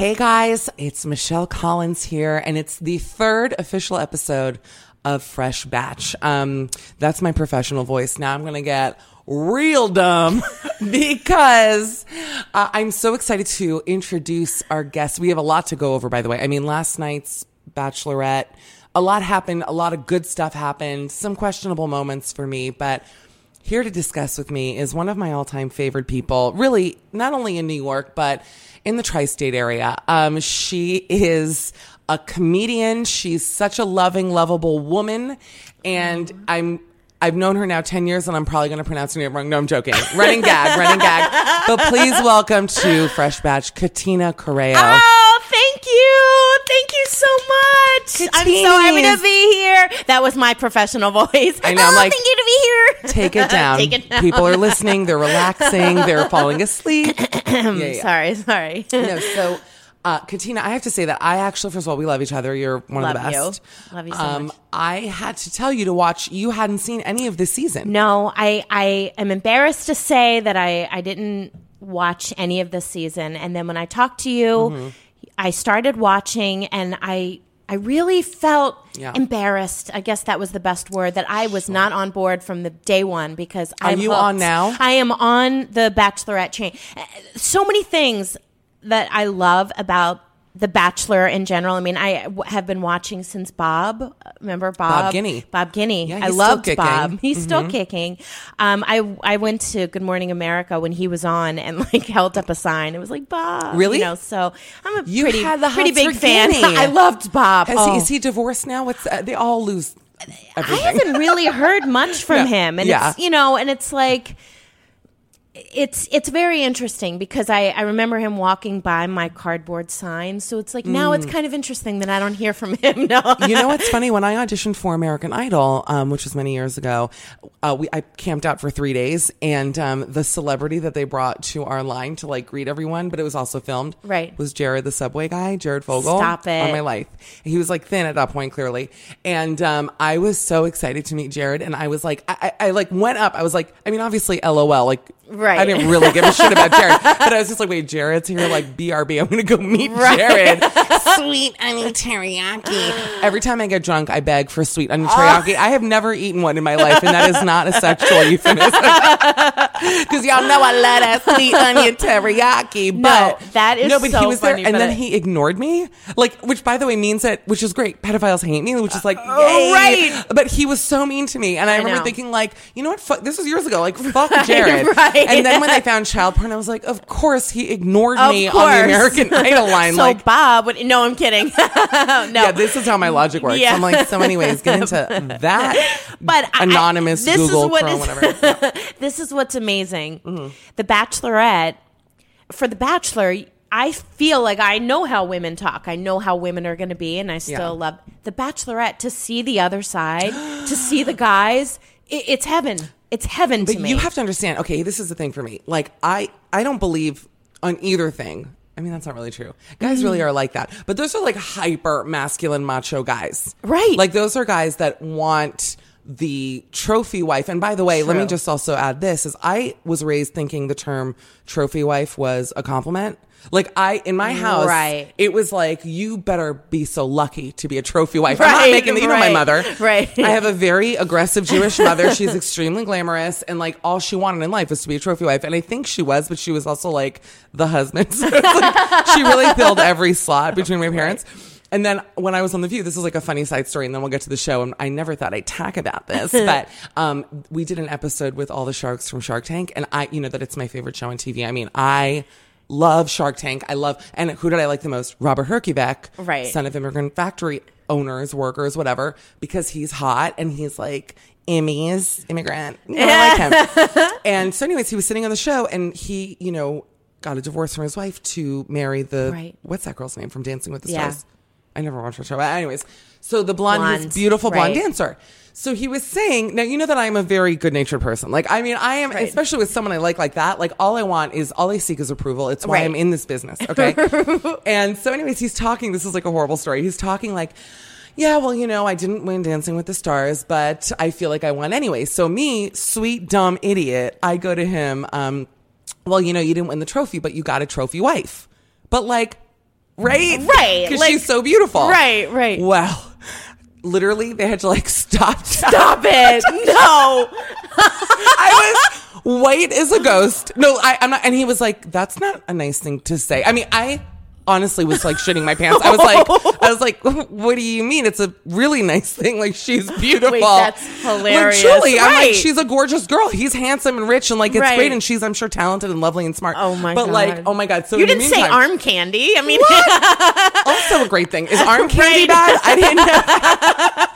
Hey guys, it's Michelle Collins here, and it's the third official episode of Fresh Batch. Um, that's my professional voice. Now I'm gonna get real dumb because uh, I'm so excited to introduce our guests. We have a lot to go over, by the way. I mean, last night's Bachelorette, a lot happened, a lot of good stuff happened, some questionable moments for me, but here to discuss with me is one of my all-time favorite people, really, not only in New York, but in the tri-state area. Um, she is a comedian. She's such a loving, lovable woman. And I'm, I've known her now 10 years and I'm probably going to pronounce her name wrong. No, I'm joking. Running gag, running gag. But please welcome to Fresh Batch, Katina Corrao. Oh, thank you. Thank you so much. I'm so happy to be here. That was my professional voice. I know, I'm Oh, like, thank you to be here. Take it down. Take it down. People are listening. They're relaxing. They're falling asleep. Yeah, yeah. Sorry, sorry. no, so uh, Katina, I have to say that I actually, first of all, we love each other. You're one of the Love you. best. Love you so um, much. I had to tell you to watch. You hadn't seen any of this season. No, I, I am embarrassed to say that I, I didn't watch any of this season. And then when I talked to you, Mm-hmm. I started watching and I I really felt Yeah. embarrassed. I guess that was the best word that I was not on board from the day one because Are I'm you hooked. on now? I am on the Bachelorette chain. So many things that I love about the Bachelor in general. I mean, I w- have been watching since Bob. Remember Bob? Bob Guiney. Bob Guiney. Yeah, I still loved. Bob. He's still Mm-hmm. kicking. Um, I I went to Good Morning America when he was on and like held up a sign. It was like Bob. Really? You know, so I'm a You pretty had the pretty big fan. I loved Bob. Has Oh. he, is he divorced now? What's uh, they all lose I haven't really heard much from No. him, and Yeah. it's you know, and it's like it's it's very interesting because I, I remember him walking by my cardboard sign. So it's like now it's kind of interesting that I don't hear from him. No, you know what's funny? When I auditioned for American Idol, um, which was many years ago, uh, we I camped out for three days, and um, the celebrity that they brought to our line to like greet everyone, but it was also filmed, Right. Was Jared the Subway guy, Jared Fogle? Stop it. On my life, he was like thin at that point, clearly, and um, I was so excited to meet Jared, and I was like, I, I, I like went up, I was like, I mean, obviously, LOL, like. Right. I didn't really give a shit about Jared, but I was just like, wait, Jared's here, like BRB. I'm gonna go meet Right. Jared. Sweet onion teriyaki. Every time I get drunk, I beg for sweet onion teriyaki. Ah. I have never eaten one in my life, and that is not a sexual euphemism. Because y'all know I love that sweet onion teriyaki. But that is no, but he so was there, and then it- he ignored me. Like, which by the way means that, which is great. Pedophiles hate me, which is like, Oh, yay. right. But he was so mean to me, and I, remember know. thinking like, you know what? Fuck, this was years ago. Like, fuck Jared. right. And then when they found child porn, I was like, of course he ignored Of me on the American Idol line. so like, Bob, would, no, I'm kidding. no, yeah, this is how my logic works. Yeah. I'm like, so anyways, get into that but I- I- anonymous this is Google what Chrome, is- whatever. this is what's amazing. Mm-hmm. The Bachelorette, for The Bachelor, I feel like I know how women talk. I know how women are going to be, and I still Yeah. love The Bachelorette. To see the other side, to see the guys, it, it's heaven. It's heaven But to me. you have to understand. Okay, this is the thing for me. Like, I I don't believe on either thing. I mean, that's not really true. Guys Mm-hmm. really are like that. But those are like hyper masculine macho guys. Right. Like those are guys that want the trophy wife. And by the way, let me just also add this is I was raised thinking the term trophy wife was a compliment. Like I in my house, Right. it was like you better be so lucky to be a trophy wife. I'm not Right, making you know my mother. right. I have a very aggressive Jewish mother. She's extremely glamorous, and like all she wanted in life was to be a trophy wife. And I think she was, but she was also like the husband. So like, she really filled every slot between my parents. And then when I was on The View, this is like a funny side story, and then we'll get to the show. And I never thought I'd talk about this, but um, we did an episode with all the sharks from Shark Tank, and I, you know, that it's my favorite show on TV. I mean, I love Shark Tank. I love, and who did I like the most? Robert Herjavec, Right. son of immigrant factory owners, workers, whatever, because he's hot and he's like Emmys, immigrant. Know, I like him. and so, anyways, he was sitting on the show and he, you know, got a divorce from his wife to marry the Right. what's that girl's name from Dancing with the Yeah. Stars? I never watched her show. But anyways, so the blonde, Blonde, beautiful blonde right. dancer. So he was saying, now you know that I'm a very good natured person. Like, I mean, I am, Right. especially with someone I like like that. Like, all I want is, all I seek is approval. It's why Right. I'm in this business. Okay. and so, anyways, he's talking. This is like a horrible story. He's talking like, yeah, well, you know, I didn't win Dancing with the Stars, but I feel like I won anyway. So, me, sweet, dumb idiot, I go to him, um, well, you know, you didn't win the trophy, but you got a trophy wife. But, like, right? Right, Because like- she's so beautiful. Right, right. Well, literally, they had to like stop. Stop it! No. I was white as a ghost. No, I, I'm not. And he was like, "That's not a nice thing to say." I mean, I honestly was like shitting my pants. I was like, I was like, "What do you mean? It's a really nice thing. Like she's beautiful." Wait, that's hilarious. Like, truly, I'm like, she's a gorgeous girl. He's handsome and rich, and like it's Right. great. And she's, I'm sure, talented and lovely and smart. Oh my but god. like, oh my god. So you didn't say meantime- arm candy. I mean, also a great thing. Is arm candy Right. bad? I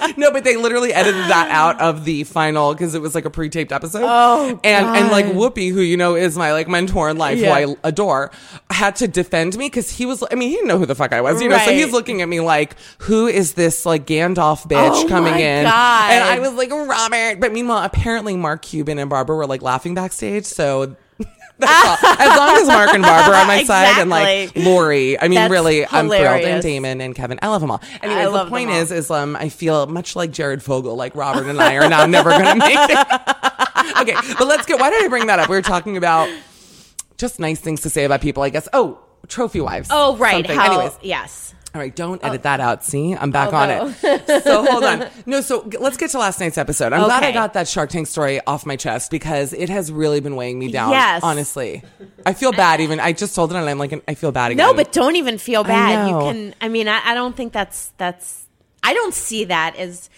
didn't know. no, but they literally edited that out of the final because it was like a pre-taped episode. Oh, and and like Whoopi, who you know is my like mentor in life, Yeah. who I adore, had to defend me because he was. I mean, he didn't know who the fuck I was, you know. So he's looking at me like, "Who is this like Gandalf bitch Oh coming in?" God. And I was like, "Robert," but meanwhile, apparently Mark Cuban and Barbara were like laughing backstage. So. That's all. As long as Mark and Barbara are on my side and like Exactly. Lori, I mean, That's really, I'm thrilled. And. Daymond and Kevin. I love them all. Anyways, I the point is, is um, I feel much like Jared Fogle, like Robert and I are now never going to make it. okay, but let's go. Why did I bring that up? We were talking about just nice things to say about people, I guess. Oh, trophy wives. oh right. How? Anyways, Yes. All right, don't oh. edit that out. See, I'm back oh, on Although- it. So hold on. No, so g- let's get to last night's episode. I'm glad I got that Shark Tank story off my chest because it has really been weighing me down. Yes. honestly, I feel bad. Even I just told it, and I'm like, I feel bad again. No, but don't even feel bad. You can. I mean, I, I don't think that's that's. I don't see that as.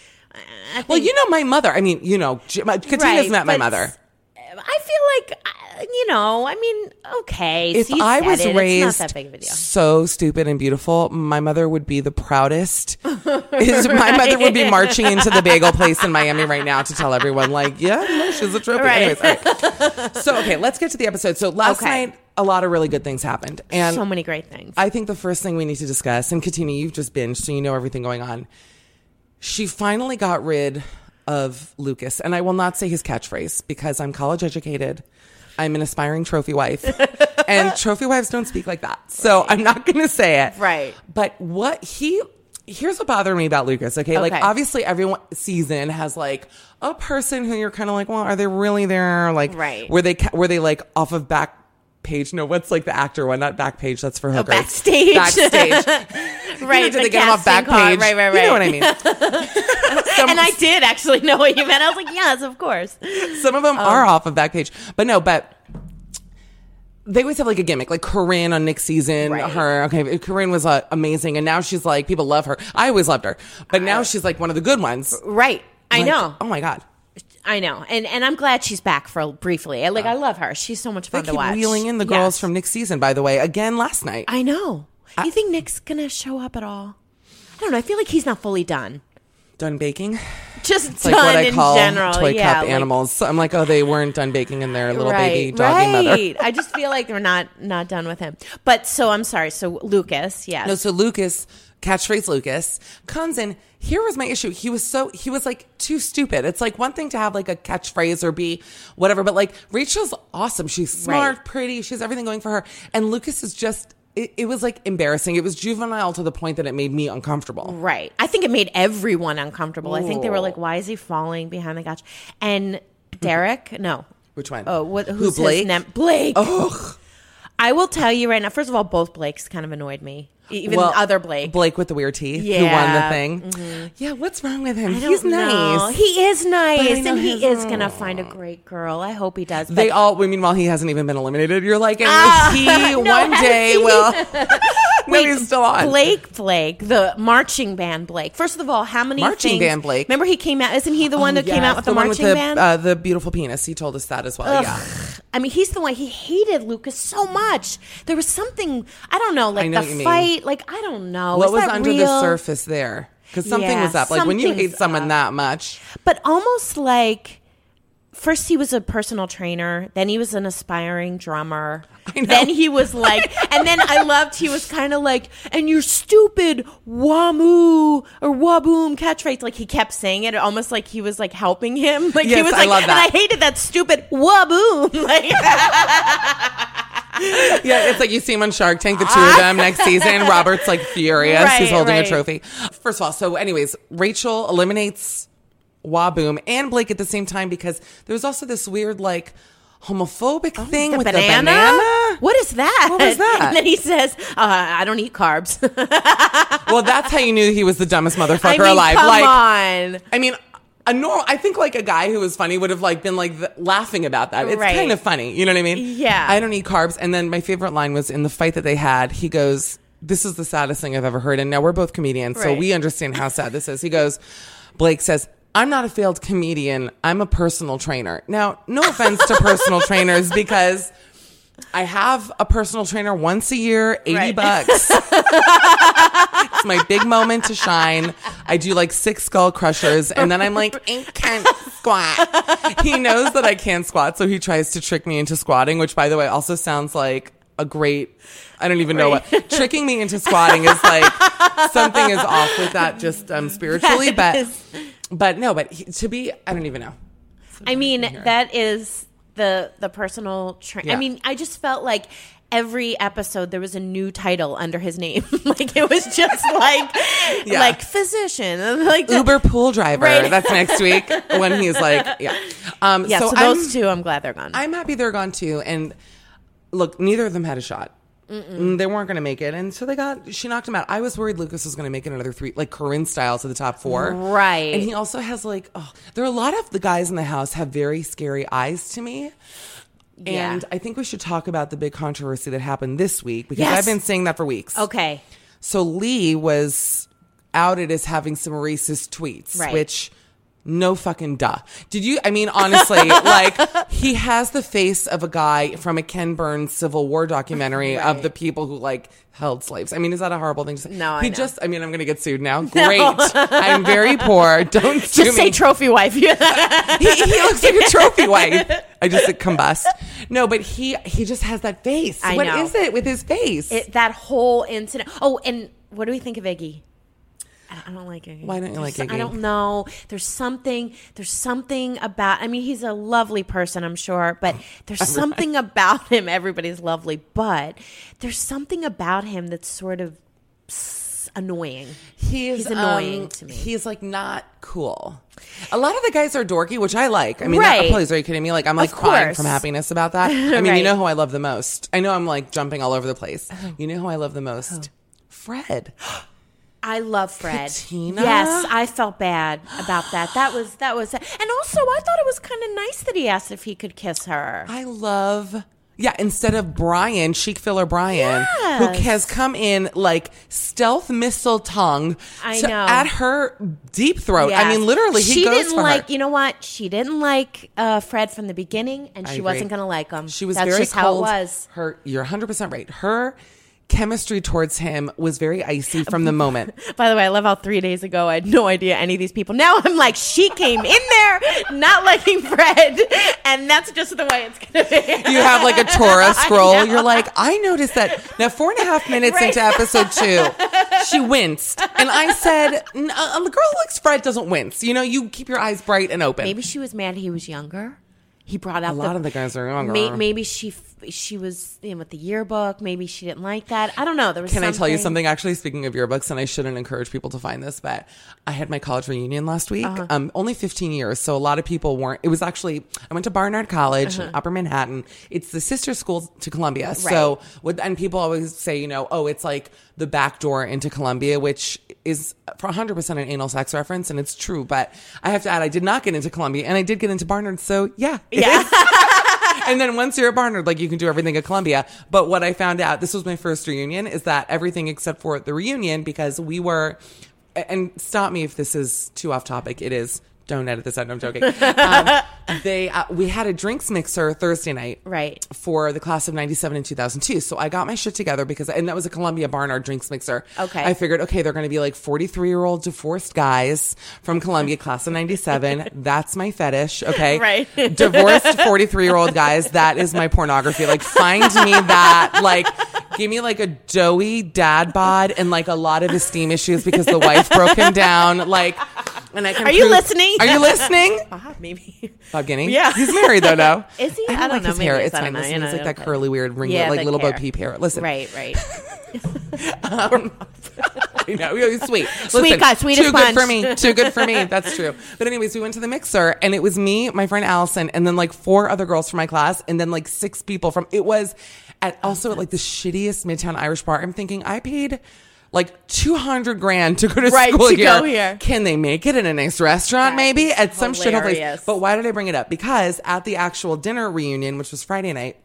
I well, you know, my mother. I mean, you know, Katina's Right, met my mother. I feel like you know, I mean, okay. if so I was it, raised it's not that big of a deal. so stupid and beautiful, my mother would be the proudest. Is my mother would be marching into the bagel place in Miami right now to tell everyone, like, yeah, no, she's a trophy. Right. Anyways, right. so okay, let's get to the episode. So last Okay. night, a lot of really good things happened, and so many great things. I think the first thing we need to discuss, and Katina, you've just binged, so you know everything going on. She finally got rid of Lucas, and I will not say his catchphrase because I'm college educated. I'm an aspiring trophy wife, and trophy wives don't speak like that. So I'm not going to say it. Right. But what he. Here's what bothered me about Lucas. Okay. Like, obviously, every one- season has like a person who you're kind of like, well, are they really there? Like, Right. were they, were they like off of back page? No, what's like the actor one? Not back page. That's for oh, hookers. backstage. Backstage. right. You know, the they get him off back call. page? Right, right, right. You know what I mean? some, and I did actually know what you meant. I was like, yes, of course. some of them Um, are off of back page, but no, but they always have like a gimmick, like Corinne on Nick's season. Right. Her, okay, Corinne was uh, amazing, and now she's like people love her. I always loved her, but now she's like one of the good ones. Right. I Like, know. Oh my god, I know. And and I'm glad she's back for briefly. Like I love her. She's so much they fun to keep watch. wheeling in the girls Yes. from Nick's season. By the way, again last night. I know. You think Nick's gonna show up at all? I don't know. I feel like he's not fully done. done baking. Just It's done like what I in call general. toy yeah, cup like- animals. So I'm like, oh, they weren't done baking in their little right, baby doggy right. mother. I just feel like they're not not done with him. But so I'm sorry. So Lucas, yes. No, so Lucas, catchphrase Lucas, comes in. Here was my issue. He was so he was like too stupid. It's like one thing to have like a catchphrase or be whatever, but like Rachel's awesome. She's smart, Right. pretty. She's everything going for her. And Lucas is just it, it was like embarrassing. It was juvenile to the point that it made me uncomfortable. Right. I think it made everyone uncomfortable. I think they were like, "Why is he falling behind the couch?" And Derek, no. Which one? Oh, what? Who, Who's Blake? His Blake. I will tell you right now. First of all, both Blakes kind of annoyed me. Even Well, other Blake. Blake with the weird teeth who won the Yeah. thing. Yeah, what's wrong with him? He's know. nice. He is nice, But I know and he is gonna find a great girl. I hope he does. They all. Meanwhile, he hasn't even been eliminated. You're like, and Ah, he no, one day will. no, Wait, he's still on. Blake Blake, the marching band Blake. First of all, how many Marching things- band Blake. Remember he came out? Isn't he the one Oh, that came out with the, one marching with the, band? Uh, the beautiful penis. He told us that as well. Yeah. I mean, he's the one. He hated Lucas so much. There was something I don't know, like know the what mean. fight. Like I don't know. What Is was that under the surface there? Because something Yeah, was up. Like when you hate someone up. that much. But almost like first he was a personal trainer, then he was an aspiring drummer. Then he was like, and then I loved he was kind of like, and your stupid wamoo or waboom catchphrase. Like he kept saying it, almost like he was like helping him. Like he was I like, love and. I hated that stupid waboom. Like, Yeah, it's like you see him on Shark Tank, the two of ah. them next season. Robert's like furious. He's Right, holding a trophy. First of all, so anyways, Rachel eliminates Waboom and Blake at the same time because there was also this weird like homophobic thing the with banana? the banana. What is that? What was that? And then he says, uh, "I don't eat carbs." Well, that's how you knew he was the dumbest motherfucker I mean, alive. come like, on. I mean, a normal. I think like a guy who was funny would have like been like th- laughing about that. It's Right. kind of funny, you know what I mean? Yeah. I don't eat carbs. And then my favorite line was in the fight that they had. He goes, "This is the saddest thing I've ever heard." And now we're both comedians, so we understand how sad this is. He goes, Blake says. I'm not a failed comedian. I'm a personal trainer. Now, no offense to personal trainers because I have a personal trainer once a year, 80 Right. bucks. it's my big moment to shine. I do like six skull crushers and then I'm like, I can't squat. He knows that I can't squat, so he tries to trick me into squatting, which by the way also sounds like a great I don't even know what tricking me into squatting is like something is off with that just um spiritually, That but is- but no, but he, to be I don't even know. I mean, that is the the personal train. Yeah. I mean, I just felt like every episode there was a new title under his name. like it was just like Yeah. like physician, like the- Uber pool driver. Right. That's next week when he's like, yeah. Um, Yeah, so, I'm- those two, I'm glad they're gone. I'm happy they're gone too. And look, neither of them had a shot. Mm, They weren't going to make it, and so they got. She knocked him out. I was worried Lucas was going to make it another three, like Corinne style, to the top four. Right. And he also has like, oh, there are a lot of the guys in the house have very scary eyes to me. Yeah. And I think we should talk about the big controversy that happened this week because Yes. I've been saying that for weeks. okay. So Lee was outed as having some racist tweets, Right. which No fucking duh. Did you? I mean, honestly, like he has the face of a guy from a Ken Burns Civil War documentary of the people who like held slaves. I mean, is that a horrible thing to say? No, I he know. just. I mean, I'm gonna get sued now. Great. I'm very poor. Don't sue Just say me. trophy wife. he, he looks like a trophy wife. I just like, combust. No, but he he just has that face. I What know. is it with his face? it, that whole incident. Oh, and what do we think of Iggy? I don't like Iggy. Why don't you like There's- Iggy? I don't know. There's something. There's something about. I mean, he's a lovely person, I'm sure, but there's something about him. Everybody's lovely, but there's something about him that's sort of annoying. He is He's annoying um, to me. He's like not cool. A lot of the guys are dorky, which I like. I mean, Right. that, please, are you kidding me? Like, I'm like crying from happiness about that. I mean, you know who I love the most. I know I'm like jumping all over the place. You know who I love the most? Fred. I love Fred. Katina? Yes, I felt bad about that. That was that was, and also I thought it was kind of nice that he asked if he could kiss her. I love. Yeah, instead of Brian, chic filler Brian, who has come in like stealth missile tongue I to- know. at her deep throat. I mean, literally, he she goes didn't for like. her. You know what? She didn't like uh, Fred from the beginning, and I she agree. wasn't going to like him. She was That's very just cold. how it was. Her, you're 100 percent right. Her chemistry towards him was very icy from the moment. By the way, I love how three days ago I had no idea any of these people. Now I'm like, she came in there not liking Fred, and that's just the way it's to be. You have like a Torah scroll. You're like, I noticed that now four and a half minutes Right. into episode two, she winced, and I said, "N- uh, "The girl who likes Fred doesn't wince. You know, you keep your eyes bright and open." Maybe she was mad he was younger. He brought out A lot of the guys are younger. May, maybe she f- she was in with the yearbook. Maybe she didn't like that. I don't know. There was. Can I tell you something? Actually, speaking of yearbooks, and I shouldn't encourage people to find this, but I had my college reunion last week. Uh-huh. Um, only 15 years, so a lot of people weren't. It was actually I went to Barnard College Uh-huh. in Upper Manhattan. It's the sister school to Columbia. So, with, and people always say, you know, oh, it's like the back door into Columbia, which is for 100% an anal sex reference, and it's true. But I have to add, I did not get into Columbia, and I did get into Barnard. So, yeah, Yeah. and then once you're at Barnard, like you can do everything at Columbia. But what I found out, this was my first reunion, is that everything except for the reunion, because we were, and stop me if this is too off topic. It is. Don't edit this out. No, I'm joking. Um, they, uh, we had a drinks mixer Thursday night, Right. for the class of 97 and 2002. So I got my shit together because, and that was a Columbia Barnard drinks mixer. Okay. I figured, okay, they're going to be like 43 year old divorced guys from Columbia class of 97. That's my fetish. Okay. Right. Divorced 43 year old guys. That is my pornography. Like find me that, like, give me like a doughy dad bod and like a lot of esteem issues because the wife broke him down. Like, and I can Are you prove- listening? Are you listening? Bob, maybe. Bob Guiney? Yeah. He's married though now. Is he? I don't, I don't like know. his hair. it's- fine. Listen, it's like that curly, weird ring, Yeah, like little Bo hair. Peep hair. Listen. Right. Right. Um, I know. He was sweet. Sweet Listen, guy, sweet Too as good for me. Too good for me. That's true. But anyways, we went to the mixer and it was me, my friend Allison, and then like four other girls from my class, and then like six people from. It was at also at like the shittiest Midtown Irish bar. I'm thinking I paid. Like two hundred grand to go to Right, school to here. go here. Can they make it in a nice restaurant? That maybe at some shithole place. But why did I bring it up? Because at the actual dinner reunion, which was Friday night,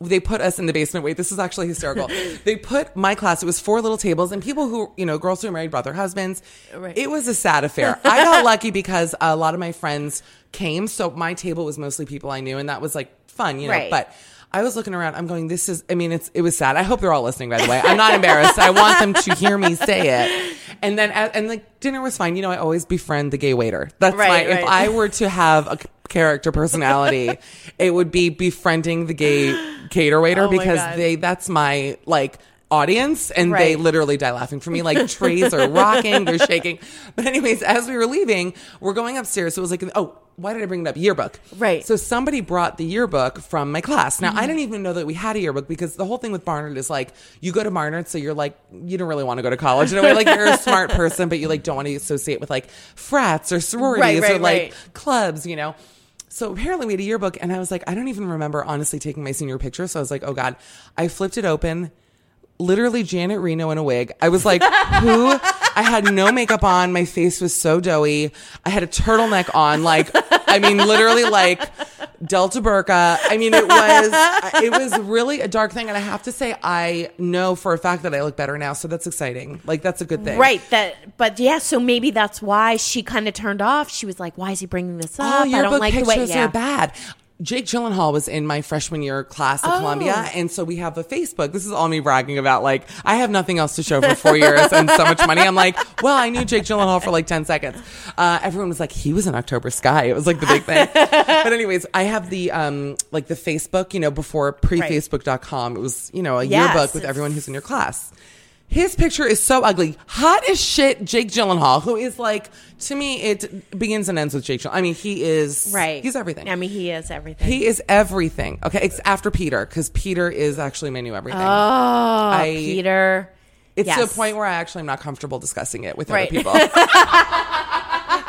they put us in the basement. Wait, this is actually hysterical. they put my class, it was four little tables, and people who, you know, girls who are married brought their husbands. Right. It was a sad affair. I got lucky because a lot of my friends came. So my table was mostly people I knew, and that was like fun, you know. Right. But I was looking around, I'm going, this is, I mean, it's, it was sad. I hope they're all listening, by the way. I'm not embarrassed. I want them to hear me say it. And then, and like, dinner was fine. You know, I always befriend the gay waiter. That's Right, my, if. I were to have a character personality, it would be befriending the gay cater waiter Oh because they that's my like audience and they literally die laughing for me like trays are rocking they're shaking but anyways as we were leaving we're going upstairs so it was like oh why did I bring it up yearbook Right. so somebody brought the yearbook from my class now Mm-hmm. I didn't even know that we had a yearbook because the whole thing with Barnard is like you go to Barnard so you're like you don't really want to go to college in a way like you're a smart person but you like don't want to associate with like frats or sororities right, or like right. clubs you know so apparently we had a yearbook and I was like, I don't even remember honestly taking my senior picture. So I was like, oh God. I flipped it open. Literally Janet Reno in a wig. I was like, who? I had no makeup on. My face was so doughy. I had a turtleneck on. Like, I mean, literally like Delta Burke. I mean, it was it was really a dark thing, and I have to say, I know for a fact that I look better now, so that's exciting. Like that's a good thing, Right. That, but yeah. So maybe that's why she kind of turned off. She was like, "Why is he bringing this up? Oh, I don't like the way." Yeah. are bad. Jake Gyllenhaal was in my freshman year class at Oh. Columbia, and so we have a Facebook. This is all me bragging about. Like, I have nothing else to show for four years and so much money. I'm like, well, I knew Jake Gyllenhaal for like ten seconds. Uh, everyone was like, he was in October Sky. It was like the big thing. but anyways, I have the um like the Facebook. You know, before pre-Facebook.com, it was you know a Yes, yearbook with everyone who's in your class. His picture is so ugly. Hot as shit, Jake Gyllenhaal, who is like, to me, it begins and ends with Jake Gyllenhaal. I mean, he is, Right. He's everything. I mean, he is everything. he is everything. Okay, it's after Peter, because Peter is actually my new everything. oh, I- Peter. it's to a point where I actually am not comfortable discussing it with Right. other people.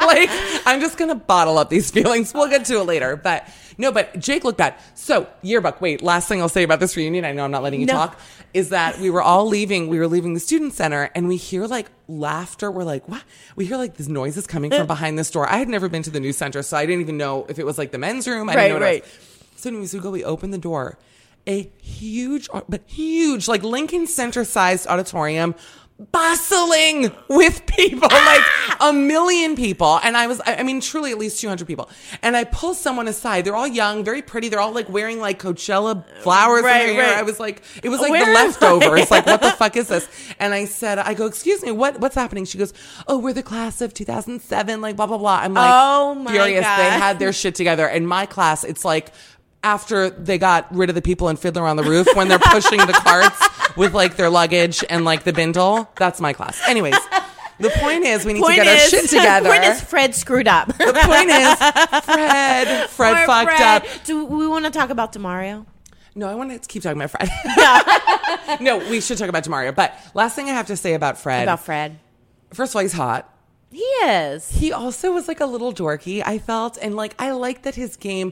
like, I'm just gonna bottle up these feelings. We'll get to it later. But no, but Jake looked bad. So yearbook. Wait, last thing I'll say about this reunion. I know I'm not letting you No. talk. Is that we were all leaving. We were leaving the student center, and we hear like laughter. We're like, what? We hear like these noises coming from uh. behind this door. I had never been to the news center, so I didn't even know if it was like the men's room. I Right, didn't know right. was. So anyways, we go, we open the door. A huge, but huge, like Lincoln Center sized auditorium, bustling with people, like a million people. And I was, I mean, truly at least 200 people. And I pull someone aside. They're all young, very pretty. They're all like wearing like Coachella flowers in Right, their hair. right. I was like, it was like Where the leftovers. like, what the fuck is this? And I said, I go, excuse me, what, what's happening? She goes, oh, we're the class of 2007, like blah, blah, blah. I'm like, Oh, my furious. God. They had their shit together. In my class, it's like after they got rid of the people in Fiddler on the Roof when they're pushing the carts with like their luggage and like the bindle. That's my class. Anyways, the point is we need to get our shit together. Point is, Fred screwed up. the point is Fred. Fred Poor fucked Fred. up. Do we want to talk about Demario? No, I want to keep talking about Fred. no, we should talk about Demario. But last thing I have to say about Fred. About Fred. First of all, he's hot. He is. He also was like a little dorky, I felt. And like, I liked that his game,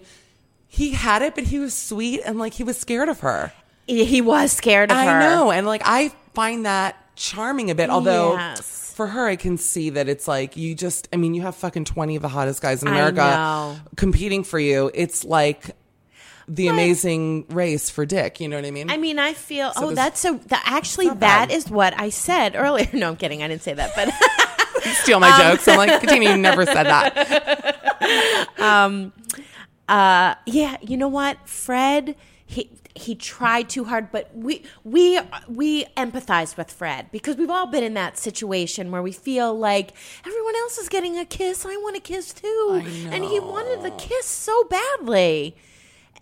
he had it, but he was sweet and like he was scared of her. He was scared of her. I know. And like, I find that charming a bit. Although Yes. for her, I can see that it's like you just, I mean, you have fucking 20 of the hottest guys in America competing for you. It's like the amazing race for Dick. You know what I mean? I mean, I feel. oh, that's so. That, actually, that is what I said earlier. No, I'm kidding. I didn't say that, but. steal my um, jokes. I'm like, Katina, you never said that. Um, Uh, yeah, you know what, Fred, he he tried too hard, but we we we empathized with Fred because we've all been in that situation where we feel like everyone else is getting a kiss, I want a kiss too, and he wanted the kiss so badly,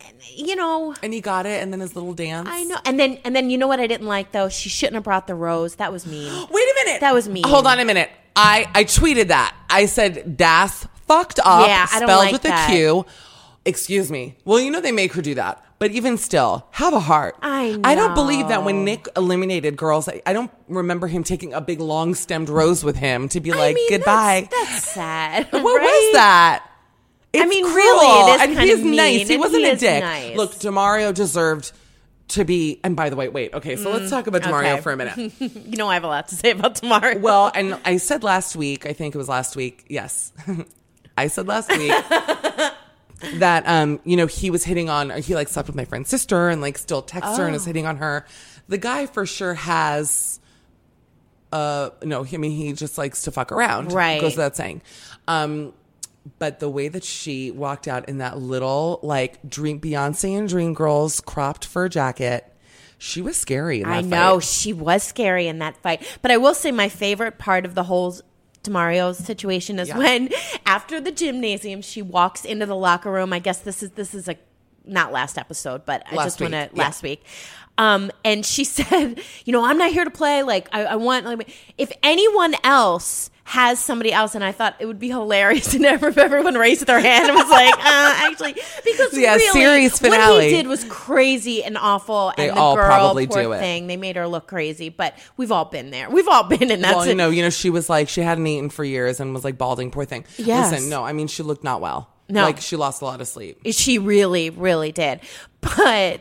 and, you know. And he got it, and then his little dance. I know, and then and then you know what I didn't like though. She shouldn't have brought the rose. That was mean. Wait a minute. That was mean. Hold on a minute. I I tweeted that. I said Das fucked up, Yeah, I don't spelled like with that. a Q. Excuse me. Well, you know they make her do that. But even still, have a heart. I I don't believe that when. Nick eliminated girls, I, I don't remember him taking a big long stemmed rose with him to be like I mean, goodbye. That's, that's sad. what right? was that? It's mean, cruel. really, it is and kind he's of mean, nice. He wasn't he a dick. nice. Look, Demario deserved to be. And by the way, wait. Okay, so let's talk about Demario Mm, okay. for a minute. You know, I have a lot to say about Demario. Well, and I said last week, I think it was last week. Yes. I said last week that um, you know, he was hitting on or he like slept with my friend's sister and like still texts her and Oh. is hitting on her. The guy for sure has uh no, I mean he just likes to fuck around. Right. Goes without saying. Um but the way that she walked out in that little like dream Beyonce and Dream Girls cropped fur jacket, she was scary in that I fight. know she was scary in that fight, but I will say my favorite part of the whole Demario's situation is Yeah. when after the gymnasium she walks into the locker room. I guess this is this is a not last episode, but I just want to yeah. last week. Um, and she said, you know, I'm not here to play. Like I, I want like if anyone else has somebody else, and I thought it would be hilarious and if everyone raised their hand and was like, uh, actually, because Yeah, really, series what he did was crazy and awful. They and the all girl, probably poor do it. thing, they made her look crazy, but we've all been there. We've all been in that. well, you know, you know, she was like she hadn't eaten for years and was like balding, poor thing. Yes. Listen, no, I mean she looked not well. No. like she lost a lot of sleep. She really, really did. But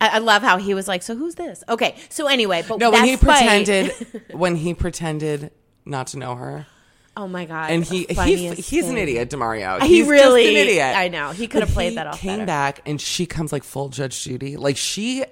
I, love how he was like, "So who's this?" Okay, so anyway, but No, when he pretended, when he pretended not to know her, Oh my god! and he, he he's an idiot, Demario. He He's really- just an idiot. I know. He could have played that off Came better. back and she comes like full Judge Judy. Like she,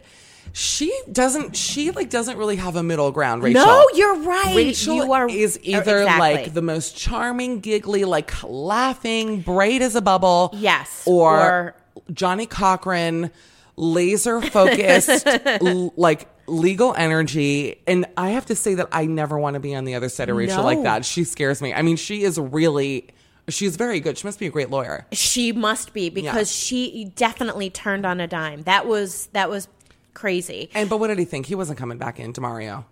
she doesn't. She like doesn't really have a middle ground. Rachel. No, you're right. Rachel You are- is er, either exactly. like the most charming, giggly, like laughing, bright as a bubble. Yes, Or, or- Johnnie Cochran, laser focused, l- like legal energy. And I have to say that I never want to be on the other side of Rachel No. like that. She scares me. I mean, she is really, she's very good. She must be a great lawyer. She must be because she definitely turned on a dime. That was that was crazy. And but what did he think? He wasn't coming back into Mario.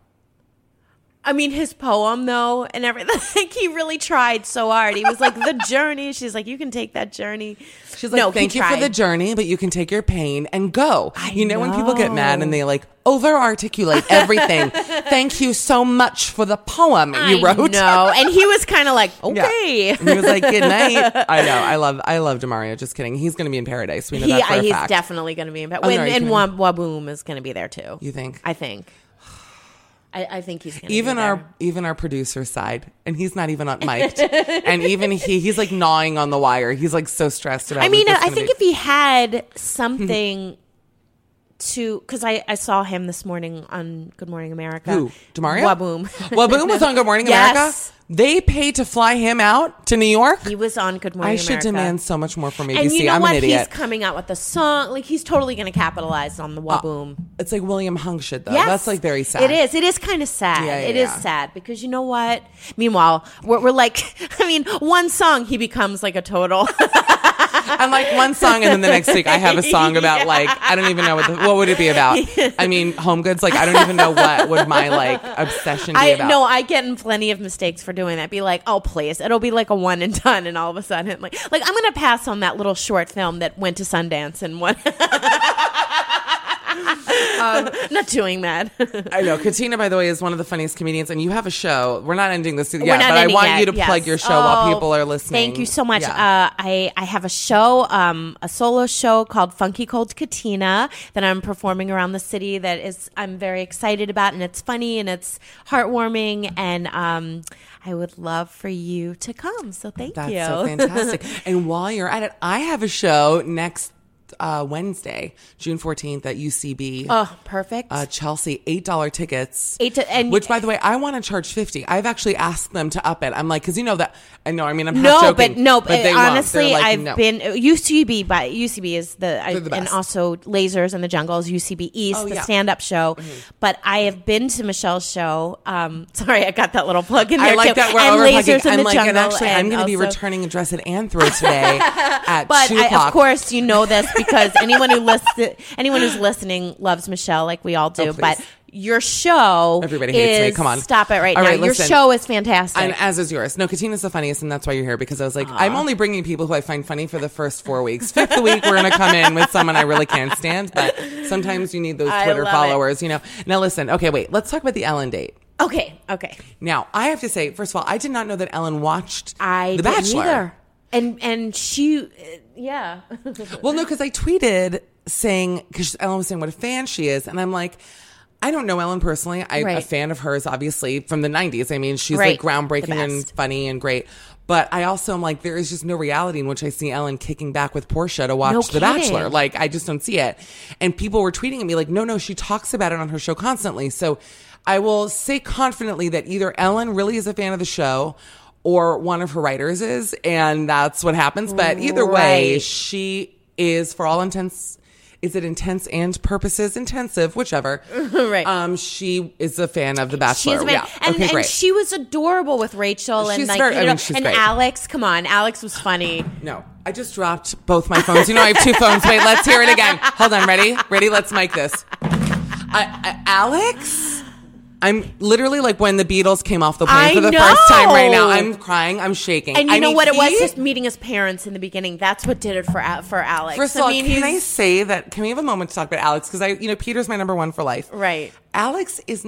I mean, his poem though, and everything. Like he really tried so hard. He was like the journey. She's like, you can take that journey. She's like, no, thank you for the journey, but you can take your pain and go. you know, when people get mad and they like over articulate everything. thank you so much for the poem you wrote. know, and he was kind of like, Yeah. okay. And he was like, "Good night." I know. I love. I love Demario. Just kidding. He's going to be in paradise. We know He, that for a uh, he's fact. definitely going to be in bed. Oh, no, and Waboom is going to be there too. You think? I think. I, I think he's even our even our producer side, and he's not even on mic'd. and even he, he's like gnawing on the wire. He's like so stressed about. I mean, I think be. if he had something to, because I, I saw him this morning on Good Morning America. Who? Demario? Waboom. Waboom was on Good Morning Yes. America. They paid to fly him out to New York. He was on Good Morning America. I should America. demand so much more from ABC. And you know I'm what? an idiot. He's coming out with a song. Like he's totally going to capitalize on the uh, Waboom. it's like William Hung shit though. Yes, That's like very sad. It is. It is kind of sad. Yeah, yeah, It is yeah. sad because you know what? Meanwhile, we're, we're like, I mean, one song he becomes like a total. I'm like one song, and then the next week I have a song about like I don't even know what the, what would it be about. I mean, Home Goods. Like I don't even know what would my like obsession be I about. no, I get in plenty of mistakes for doing that. Be like, oh please, it'll be like a one and done, and all of a sudden, like, like I'm gonna pass on that little short film that went to Sundance and won. um, not doing that. I know. Katina, by the way, is one of the funniest comedians, and you have a show. We're not ending this yet, but I want yet, you to yes. plug your show while Oh, people are listening. Thank you so much. Yeah. Uh, I I have a show, um, a solo show called Funky Cold Katina that I'm performing around the city. That is I'm very excited about, and it's funny and it's heartwarming, and um, I would love for you to come. So thank That's you. so fantastic. and while you're at it, I have a show next uh, Wednesday, June 14th at UCB. oh, perfect. uh, Chelsea, eight dollar tickets. Eight to- and- which, by the way, I want to charge fifty. I've actually asked them to up it. I'm like, because you know that I know. I mean, I'm no, joking, but no, but they honestly, like, I've no. been UCB, but UCB is the, I, the and also Lasers in the Jungles, UCB East, Oh, the yeah. stand-up show. But I have been to Michelle's show. Um, sorry, I got that little plug in there I like too. that we're and Lasers in I'm the like, Jungle. and actually, I'm going to be returning a dress at Anthro today at But two I, o'clock. of course, you know this because anyone who listens, anyone who's listening loves Michelle, like we all do. Oh, but your show, Everybody hates me. Come on. stop it right All now. right, your listen. show is fantastic. And as is yours. No, Katina's the funniest, and that's why you're here because I was like, I'm only bringing people who I find funny for the first four weeks. Fifth week, we're going to come in with someone I really can't stand, but sometimes you need those Twitter love it. followers, you know. Now, listen, okay, wait, let's talk about the Ellen date. okay, okay. Now, I have to say, first of all, I did not know that Ellen watched I The Bachelor. either. And and she, uh, yeah. Well, no, because I tweeted saying because Ellen was saying what a fan she is, and I'm like. I don't know Ellen personally. I'm a fan of hers, obviously, from the 90s. I mean, she's Right. like groundbreaking and funny and great. But I also am like, there is just no reality in which I see Ellen kicking back with Portia to watch No The Bachelor. Like, I just don't see it. And people were tweeting at me like, no, no, she talks about it on her show constantly. So I will say confidently that either Ellen really is a fan of the show or one of her writers is, and that's what happens. But either way, Right. she is, for all intents, is it intense and purposes intensive, whichever. Right. Um, she is a fan of The Bachelor. is a fan. yeah. and, okay, and great. she was adorable with Rachel and She's like very- you I mean, she's and great. Alex. Come on, Alex was funny. No, I just dropped both my phones. You know, I have two phones. Wait, let's hear it again. Hold on, ready? Ready? Let's mic this. I, I, Alex, I'm literally like when the Beatles came off the plane I for the first time right now. I'm crying. I'm shaking. And you I know mean, what it was? he- Just meeting his parents in the beginning. That's what did it for for Alex. First of all, mean, can I say that? Can we have a moment to talk about Alex? Because I, you know, Peter's my number one for life. Right. Alex is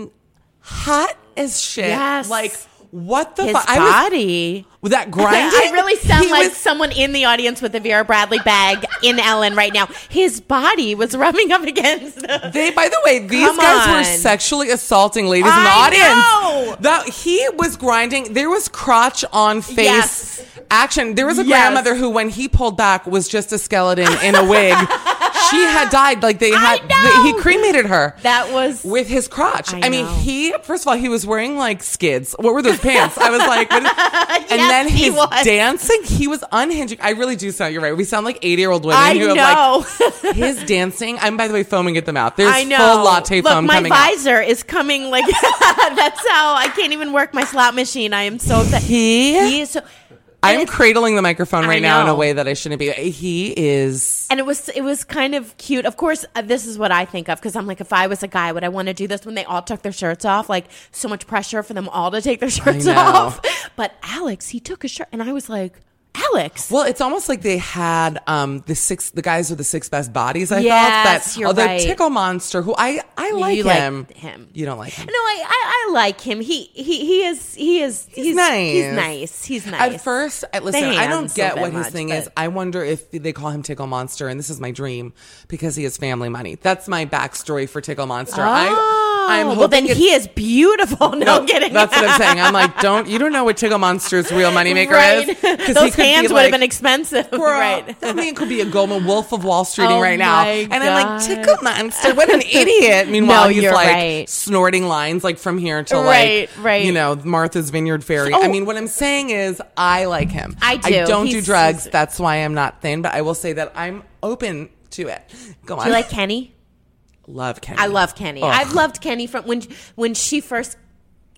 hot as shit. Yes. Like What the His fuck? I was- body. With that grinding. I really sound like was- someone in the audience with a Vera Bradley bag in Ellen right now. His body was rubbing up against the. They, by the way, these guys were sexually assaulting ladies in the audience. know. That he was grinding. There was crotch on face Yes. action. There was a Yes. grandmother who, when he pulled back, was just a skeleton in a wig. she had died. Like they had, he cremated her. That was with his crotch. I, I mean, he first of all he was wearing like skids. What were those pants? I was like, and Yes, then he his was. dancing, he was unhinging. I really do sound. You're right. We sound like 80 year old women I who have know. like his dancing. I'm by the way foaming at the mouth. There's I know. full latte Look, foam my coming out. visor is coming like that's how I can't even work my slot machine. I am so upset. He- he is so. I'm cradling the microphone right now in a way that I shouldn't be. He is. and it was it was kind of cute. Of course, uh, this is what I think of because I'm like, if I was a guy, would I want to do this when they all took their shirts off? Like so much pressure for them all to take their shirts know. off. But Alex, he took his shirt, and I was like, Alex. Well, it's almost like they had um, the six, the guys with the six best bodies. I Yes, felt that although right. Tickle Monster, who I I like You like him, him. You don't like him. No, I, I I like him. He he he is he is he's, nice. He's nice. He's nice. At first, I, listen, I don't get bit what his much, thing is. I wonder if they call him Tickle Monster, and this is my dream because he has family money. That's my backstory for Tickle Monster. Oh, I, I'm well, then he is beautiful. No, I'm kidding. That's what I'm saying. I'm like, don't you don't know what Tickle Monster's real moneymaker right. is? 'Cause he could hands would like, have been expensive. Right. That man could be a Goldman Wolf of Wall Streeting Oh right now. And I'm like. Tickle Monster, what an idiot. Meanwhile, No, he's you're like right. snorting lines like from here to Right, like, right. you know, Martha's Vineyard Ferry. Oh. I mean, what I'm saying is I like him. I do. I don't do drugs. That's why I'm not thin, but I will say that I'm open to it. Go on. Do you like Kenny? love Kenny. I love Kenny. Ugh. I've loved Kenny from when when she first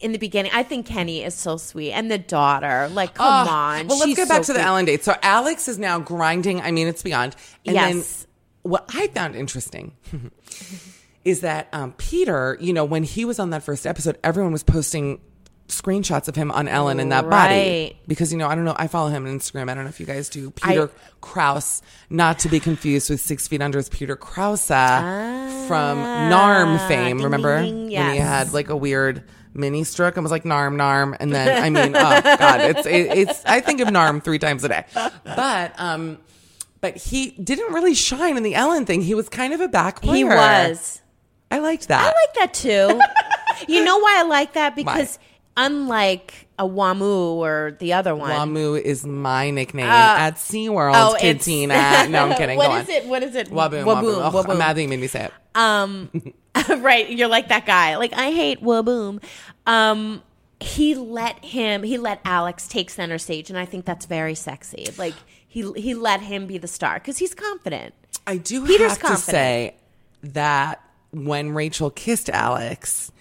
in the beginning. I think Kenny is so sweet, and the daughter. Like, come Ugh. on. Well, let's get back so to the cute. Ellen date. So Alex is now grinding. I mean, it's beyond. And then Yes. what I found interesting is that um, Peter, you know, when he was on that first episode, everyone was posting screenshots of him on Ellen in that body because you know I don't know I follow him on Instagram I don't know if you guys do Peter I- Kraus not to be confused with Six Feet Under's Peter Krause from Ah, Narm fame remember ding, when he had like a weird mini stroke and was like narm narm and then i mean oh god it's it, it's i think of narm three times a day but um but he didn't really shine in the ellen thing he was kind of a back player He was. i liked that I like that too. you know why I like that? Because unlike a Wamu or the other one. Wamu is my nickname at SeaWorld oh, Cantina. No, I'm kidding. What Go is on. it? What is it? Whaboom, Whaboom, waboom. Ugh, waboom. I'm mad that you made me say it. Um, right. You're like that guy. Like I hate Whaboom. Um, he let him. He let Alex take center stage, and I think that's very sexy. Like he he let him be the star because he's confident. I do Peter's have to confident. say that when Rachel kissed Alex,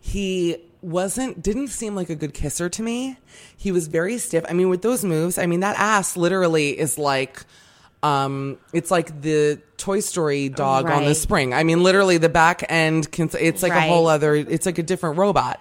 he wasn't didn't seem like a good kisser to me. He was very stiff. I mean, with those moves, I mean that ass literally is like um it's like the Toy Story dog on the spring. I mean, literally the back end can it's like a whole other it's like a different robot.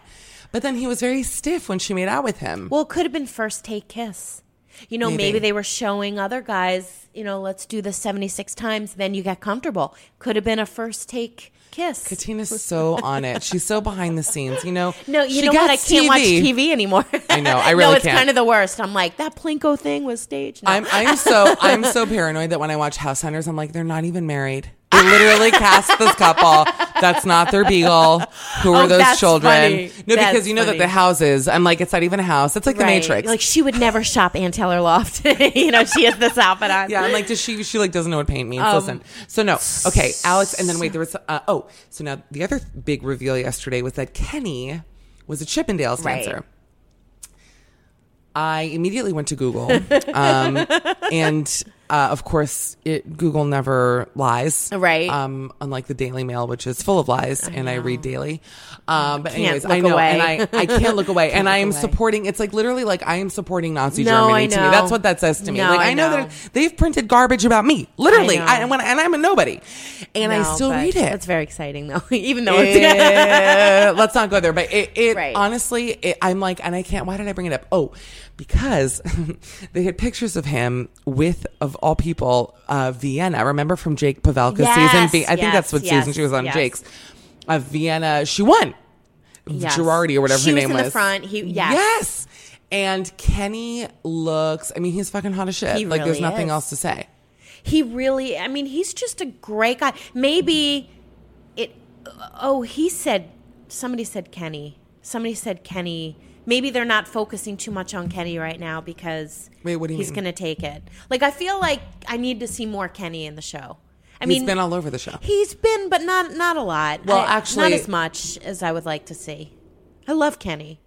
But then he was very stiff when she made out with him. Well, it could have been first take kiss. You know, Maybe. maybe. they were showing other guys. You know, let's do this seventy six times. Then you get comfortable. Could have been a first take kiss. Katina's so on it. She's so behind the scenes, you know. No, you know what? I can't watch TV anymore. I know, I no, really it's can't. kind of the worst. I'm like that Plinko thing was staged. No. I'm I'm so I'm so paranoid that when I watch House Hunters, I'm like, they're not even married. They literally cast this couple. That's not their beagle. Who are Oh, those that's children? funny. No, because you know that the houses. I'm like, it's not even a house. It's like the Matrix. Like she would never shop Ann Taylor Loft. you know, she has this outfit on. yeah, I'm like, does she? She like doesn't know what paint means. Um, Listen, so no, okay, Alex, and then wait, there was uh, oh, so now the other big reveal yesterday was that Kenny was a Chippendales Right. dancer. I immediately went to Google, um, and uh, of course, it, Google never lies, Right. Um, unlike the Daily Mail, which is full of lies, and I read daily. Um, but anyways, I know, away. and I I can't look away, and I am away. supporting. It's like literally like I am supporting Nazi No, Germany I to me. That's what that says to me. No, like I, I know, know. that they've printed garbage about me, literally, I. I, and, when, and I'm a nobody, and I still read it. That's very exciting, though. Even though it's Eh, let's not go there. But it, it Right. honestly, it, I'm like, and I can't. Why did I bring it up? Oh, because they had pictures of him with, of all people, uh, Vienna. Remember from Jake Pavelka season? Yes, think that's what yes, season she was on. yes. Jake's. Uh, Vienna. She won. Yes. Girardi or whatever She her was name in was. the front. He- yes. yes. And Kenny looks. I mean, he's fucking hot as shit. He like, there's nothing is. else to say. He really, I mean, he's just a great guy. Maybe it, oh, he said, somebody said Kenny. Somebody said Kenny. Maybe they're not focusing too much on Kenny right now because Wait, what do you he's mean? going to take it. Like, I feel like I need to see more Kenny in the show. I He's mean, been all over the show. He's been, but not not a lot. Well, I- actually- not as much as I would like to see. I love Kenny.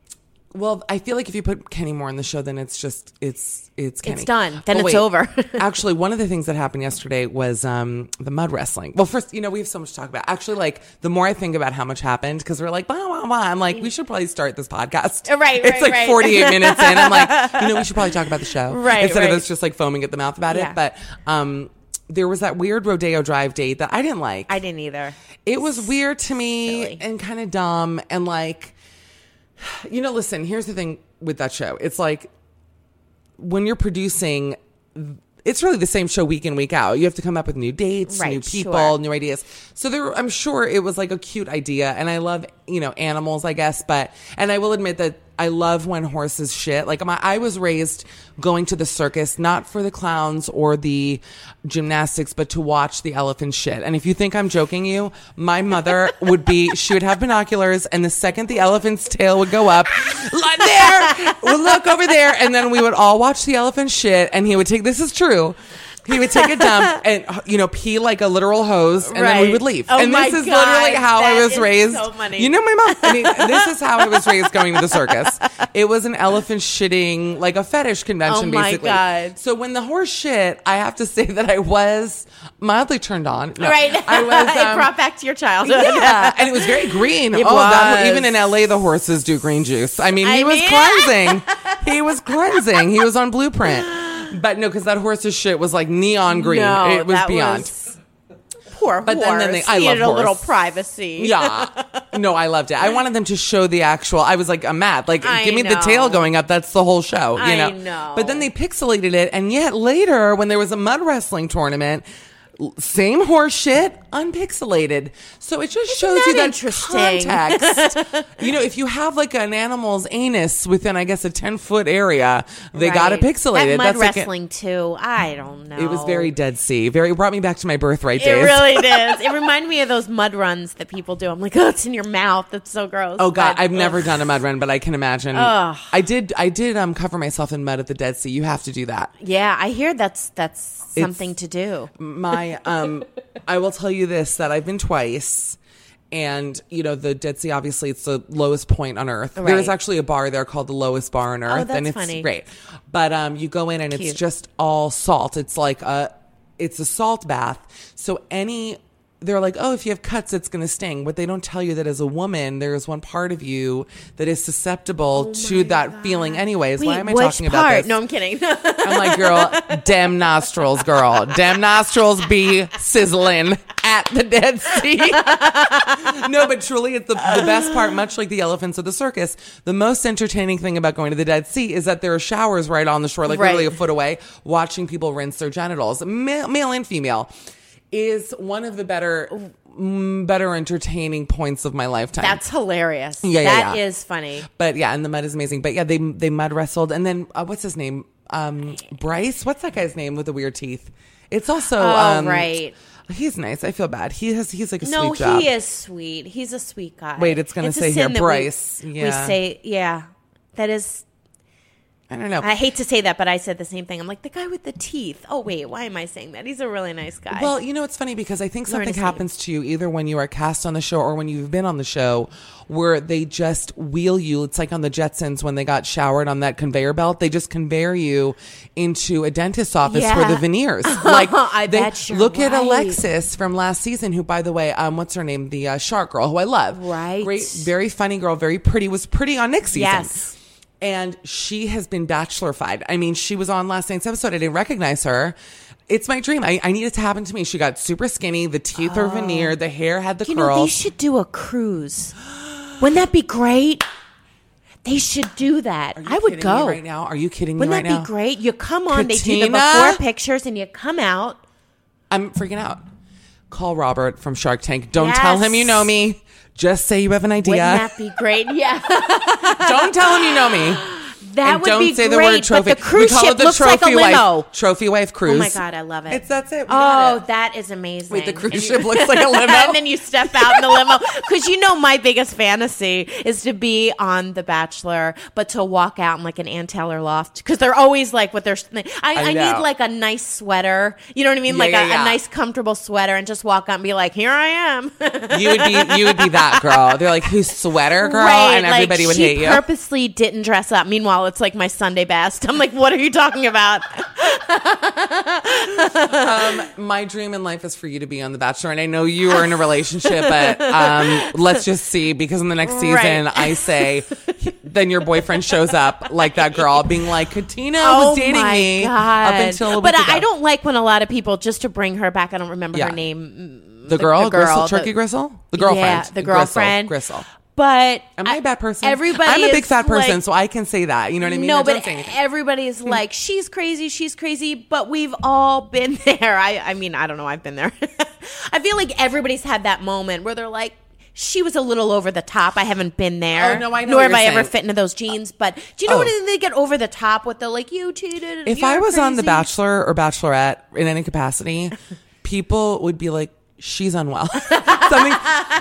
Well, I feel like if you put Kenny Moore in the show, then it's just it's it's Kenny. It's done. Then But it's over. actually, one of the things that happened yesterday was um, the mud wrestling. Well, first, you know, we have so much to talk about. Actually, like the more I think about how much happened, because we're like, blah, blah, blah, I'm like, we should probably start this podcast. Uh, right, It's like right. 48 minutes in. I'm like, you know, we should probably talk about the show, Right, Instead right. of us just like foaming at the mouth about Yeah. it. But um, there was that weird Rodeo Drive date that I didn't like. I didn't either. It was weird to me Silly. and kind of dumb and like you know listen, here's the thing with that show. It's like when you're producing it's really the same show week in week out. You have to come up with new dates, Right, new people, sure. new ideas. So there I'm sure it was like a cute idea and I love, you know, animals, I guess, but and I will admit that I love when horses shit. Like my, I was raised going to the circus not for the clowns or the gymnastics, but to watch the elephant shit. And if you think I'm joking you, my mother would be she would have binoculars, and the second the elephant's tail would go up, like there, look over there, and then we would all watch the elephant shit, and he would take this is true. He would take a dump and you know pee like a literal hose, and then we would leave. Oh and this is God, literally how I was raised. so. You know my mom. I mean, this is how I was raised going to the circus. It was an elephant shitting, like a fetish convention, Oh my basically. God. So when the horse shit, I have to say that I was mildly turned on. No, right. I was. it um, brought back to your childhood. yeah, and it was very green. It oh, that- was. even in LA, the horses do green juice. I mean, he I was mean- cleansing. he was cleansing. He was on Blueprint. But no, because that horse's shit was like neon green. No, it was beyond. was- poor But horse. then- then they- I needed a little privacy. Yeah. No, I loved it. I wanted them to show the actual. I was like, I'm mad. Like, I give me the tail going up. That's the whole show. You I know? know. But then they pixelated it, and yet later, when there was a mud wrestling tournament, same horse shit, unpixelated. So it just shows that you that interesting? context. you know, if you have like an animal's anus within, I guess, a ten foot area, they got to Right. pixelate that it. Mud That's like a- wrestling too. I don't know. it was very Dead Sea. Very brought me back to my birthright It days. really did. It reminded me of those mud runs that people do. I'm like, oh, it's in your mouth. That's so gross. Oh God, But, I've never done a mud run, but I can imagine. Ugh. I did. I did um, cover myself in mud at the Dead Sea. You have to do that. Yeah, I hear that's that's something to do. My, um, I will tell you this: that I've been twice, and you know the Dead Sea. Obviously, it's the lowest point on Earth. There is actually a bar there called the lowest bar on Earth, that's and it's funny. great. But um, you go in and it's just all salt. It's like a, it's a salt bath. So any. They're like, oh, if you have cuts, it's going to sting. But they don't tell you that as a woman, there is one part of you that is susceptible oh to that feeling, anyways. Why Oh am I talking part? about this? No, I'm kidding. I'm like, girl, damn nostrils, girl. Damn nostrils be sizzling at the Dead Sea. no, but truly, it's the, the best part, much like the elephants of the circus. The most entertaining thing about going to the Dead Sea is that there are showers right on the shore, like Right. literally a foot away, watching people rinse their genitals, male, male and female. Is one of the better, mm, better entertaining points of my lifetime. That's hilarious. Yeah, yeah, That yeah. is funny. But yeah, and the mud is amazing. But yeah, they they mud wrestled, and then uh, what's his name? Um, Bryce. What's that guy's name with the weird teeth? It's also Oh, um, right. He's nice. I feel bad. He has he's like a No, job. he is sweet. He's a sweet guy. Wait, it's gonna a say here, that we- Bryce. We, say, yeah, that is. I don't know. I hate to say that, but I said the same thing. I'm like the guy with the teeth. Oh wait, why am I saying that? He's a really nice guy. Well, you know, it's funny because I think something happens to you either when you are cast on the show or when you've been on the show where they just wheel you. It's like on the Jetsons when they got showered on that conveyor belt. They just conveyor you into a dentist's office for the veneers. Like, I they, bet you're look at. Alexis from last season, who, by the way, um, what's her name? The uh, shark girl, who I love. Right. Great, very funny girl, very pretty, was pretty on Nick's season. Yes. And she has been bachelorified. I mean, she was on last night's episode. I didn't recognize her. It's my dream. I, I need it to happen to me. She got super skinny. The teeth are veneered. The hair had the you know, they should do a cruise. Wouldn't that be great? They should do that. I would go. right now. Are you kidding me Wouldn't right that now? be great? You come on, they do the Katina? before pictures, and you come out. I'm freaking out. Call Robert from Shark Tank. Don't tell him you know me. Just say you have an idea. Wouldn't that be great? Yeah. Don't tell him you know me. That and would don't be say great. the word trophy. But the cruise we call ship it the looks trophy like a limo. wife. Trophy wife cruise. Oh my god, I love it. It's that's it. We got Oh, it. that is amazing. Wait, the cruise And ship looks like a limo? and then you step out in the limo because you know my biggest fantasy is to be on The Bachelor, but to walk out in like an Ann Taylor loft because they're always like what they're. I, I, know. need like a nice sweater. You know what I mean? Yeah, like yeah, a, yeah. a nice comfortable sweater, and just walk out and be like, "Here I am." You would be you would be that girl. They're like, who's sweater girl? Right, and everybody like, would she hate you. Purposely didn't dress up. Meanwhile, it's like my Sunday best. I'm like, what are you talking about? My dream in life is for you to be on The Bachelor, and I know you are in a relationship, but um, let's just see because in the next season, Right. I say, then your boyfriend shows up like that girl, being like, Katina was dating Oh my me God. up until a week but I-. I don't like when a lot of people just to bring her back. I don't remember Yeah. her name. The girl, the girl, Gristle, the- Turkey Gristle, the girlfriend, Yeah, the Gristle, girlfriend. Gristle. But Am I a bad person? Everybody, I'm a big is fat person, like- so I can say that. You know what I mean? no, Don't but say anything. everybody's hmm. like, she's crazy, she's crazy. But we've all been there. I, I mean, I don't know. I've been there. I feel like everybody's had that moment where they're like. She was a little over the top. I haven't been oh, there. Oh, no, I know Nor have I ever fit into those jeans. But do you know Oh. when they get over the top with the like you cheated? if I was on The? Bachelor or Bachelorette in any capacity, people would be like, "She's unwell." Something.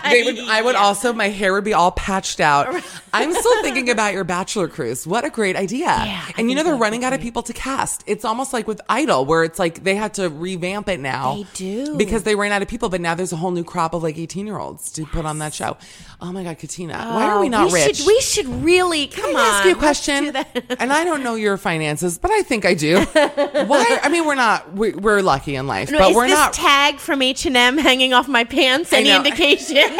They would. I would also. My hair would be all patched out. I'm still thinking about your Bachelor cruise. What a great idea! I and you know they're running out of people to cast. It's almost like with Idol, where it's like they had to revamp it now. They do. because they ran out of people. But now there's a whole new crop of like 18 year olds to put on that show. Oh my God, Katina, why are we Oh, not rich? Should, we should really come Can on. I ask you a question? and I don't know your finances, but I think I do. Why? I mean, we're not. We, we're lucky in life, No, but we're this not. tag from H and M hanging off my pants any indication?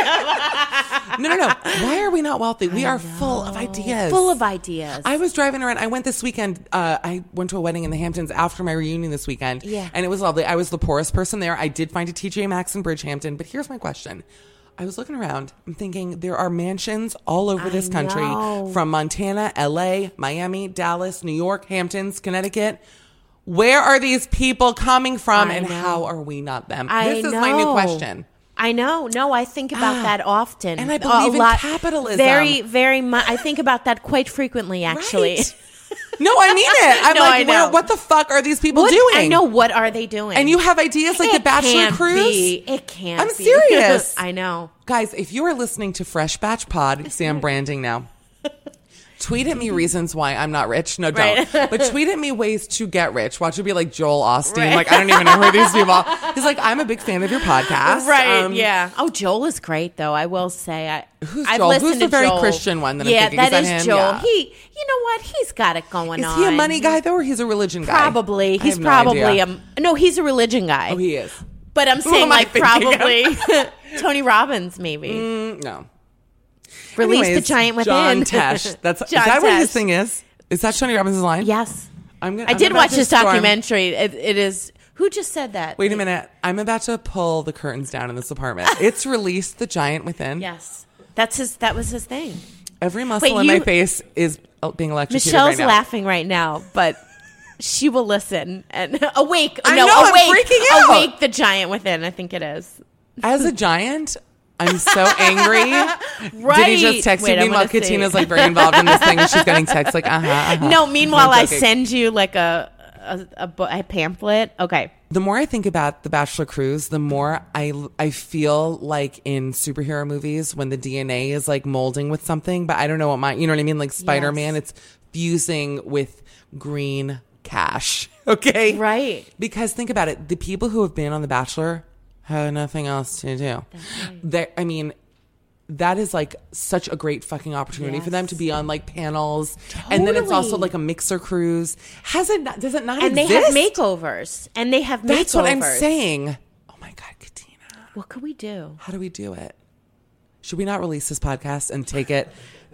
no, no, no. Why are we not wealthy? We are full of ideas. Full of ideas. I was driving around. I went this weekend. Uh, I went to a wedding in the Hamptons after my reunion this weekend. Yeah. And it was lovely. I was the poorest person there. I did find a TJ Maxx in Bridgehampton. But here's my question. I was looking around. I'm thinking there are mansions all over this country know. from Montana, LA, Miami, Dallas, New York, Hamptons, Connecticut. Where are these people coming from I and know. how are we not them? I this is my new know. question. I know. No, I think about ah, that often, And I believe in lot- capitalism. Very, very much. I think about that quite frequently, actually. Right. No, I mean it. I'm No, like, I know. what the fuck are these people doing? I know. What are they doing? And you have ideas like it the Bachelor can't Cruise? Be. It can't. I'm be. serious. I know. Guys, if you are listening to Fresh Batch Pod, see, I'm branding now. Tweet at me reasons why I'm not rich. No, don't. But tweet at me ways to get rich. Watch it be like Joel Osteen. Like, I don't even know who these people are. He's like, I'm a big fan of your podcast. Right. Um, yeah. Oh, Joel is great, though. I will say. I, Who's I've Joel? Who's the very Joel. Christian one that I'm yeah, thinking? Is that that is? Joel. Yeah. He, you know what? He's got it going Is on. he a money guy, though, or he's a religion guy? Probably. I He's have no probably idea. a no. He's a religion guy. Oh, he is. But I'm saying like probably Tony Robbins, maybe. Mm, no. Release the giant within. John Tesh. That's is John that what his Tesh. thing is? Is that Tony Robbins' line? Yes. I'm gonna, I I'm did about watch to his storm- documentary. It, it is. Who just said that? Wait a minute. I'm about to pull the curtains down in this apartment. it's released the giant within. Yes. That's his. That was his thing. Every muscle Wait, in my face is uh, being electrocuted Michelle's right now. laughing right now, but she will listen and awake. I no, know, I'm awake. freaking out. Awake the giant within. I think it is. As a giant, I'm so angry. Did he just text Wait, you? Meanwhile, gonna see. Katina's like very involved in this thing, and she's getting texts like, uh huh. Uh-huh. No. Meanwhile, I send you like a a, a, bo- a pamphlet. Okay. the more I think about the Bachelor Cruise, the more I I feel like in superhero movies when the DNA is like molding with something, but I don't know what my you know what I mean, like Spider Man, it's fusing with green cash. Okay, Right. Because think about it, the people who have been on The Bachelor have nothing else to do. They, I mean. That is like such a great fucking opportunity for them to be on like panels, and then it's also like a mixer cruise. Has it? Not, does it not And they have makeovers. And they have That's what I'm saying. Oh my God, Katina. What could we do? How do we do it? Should we not release this podcast and take it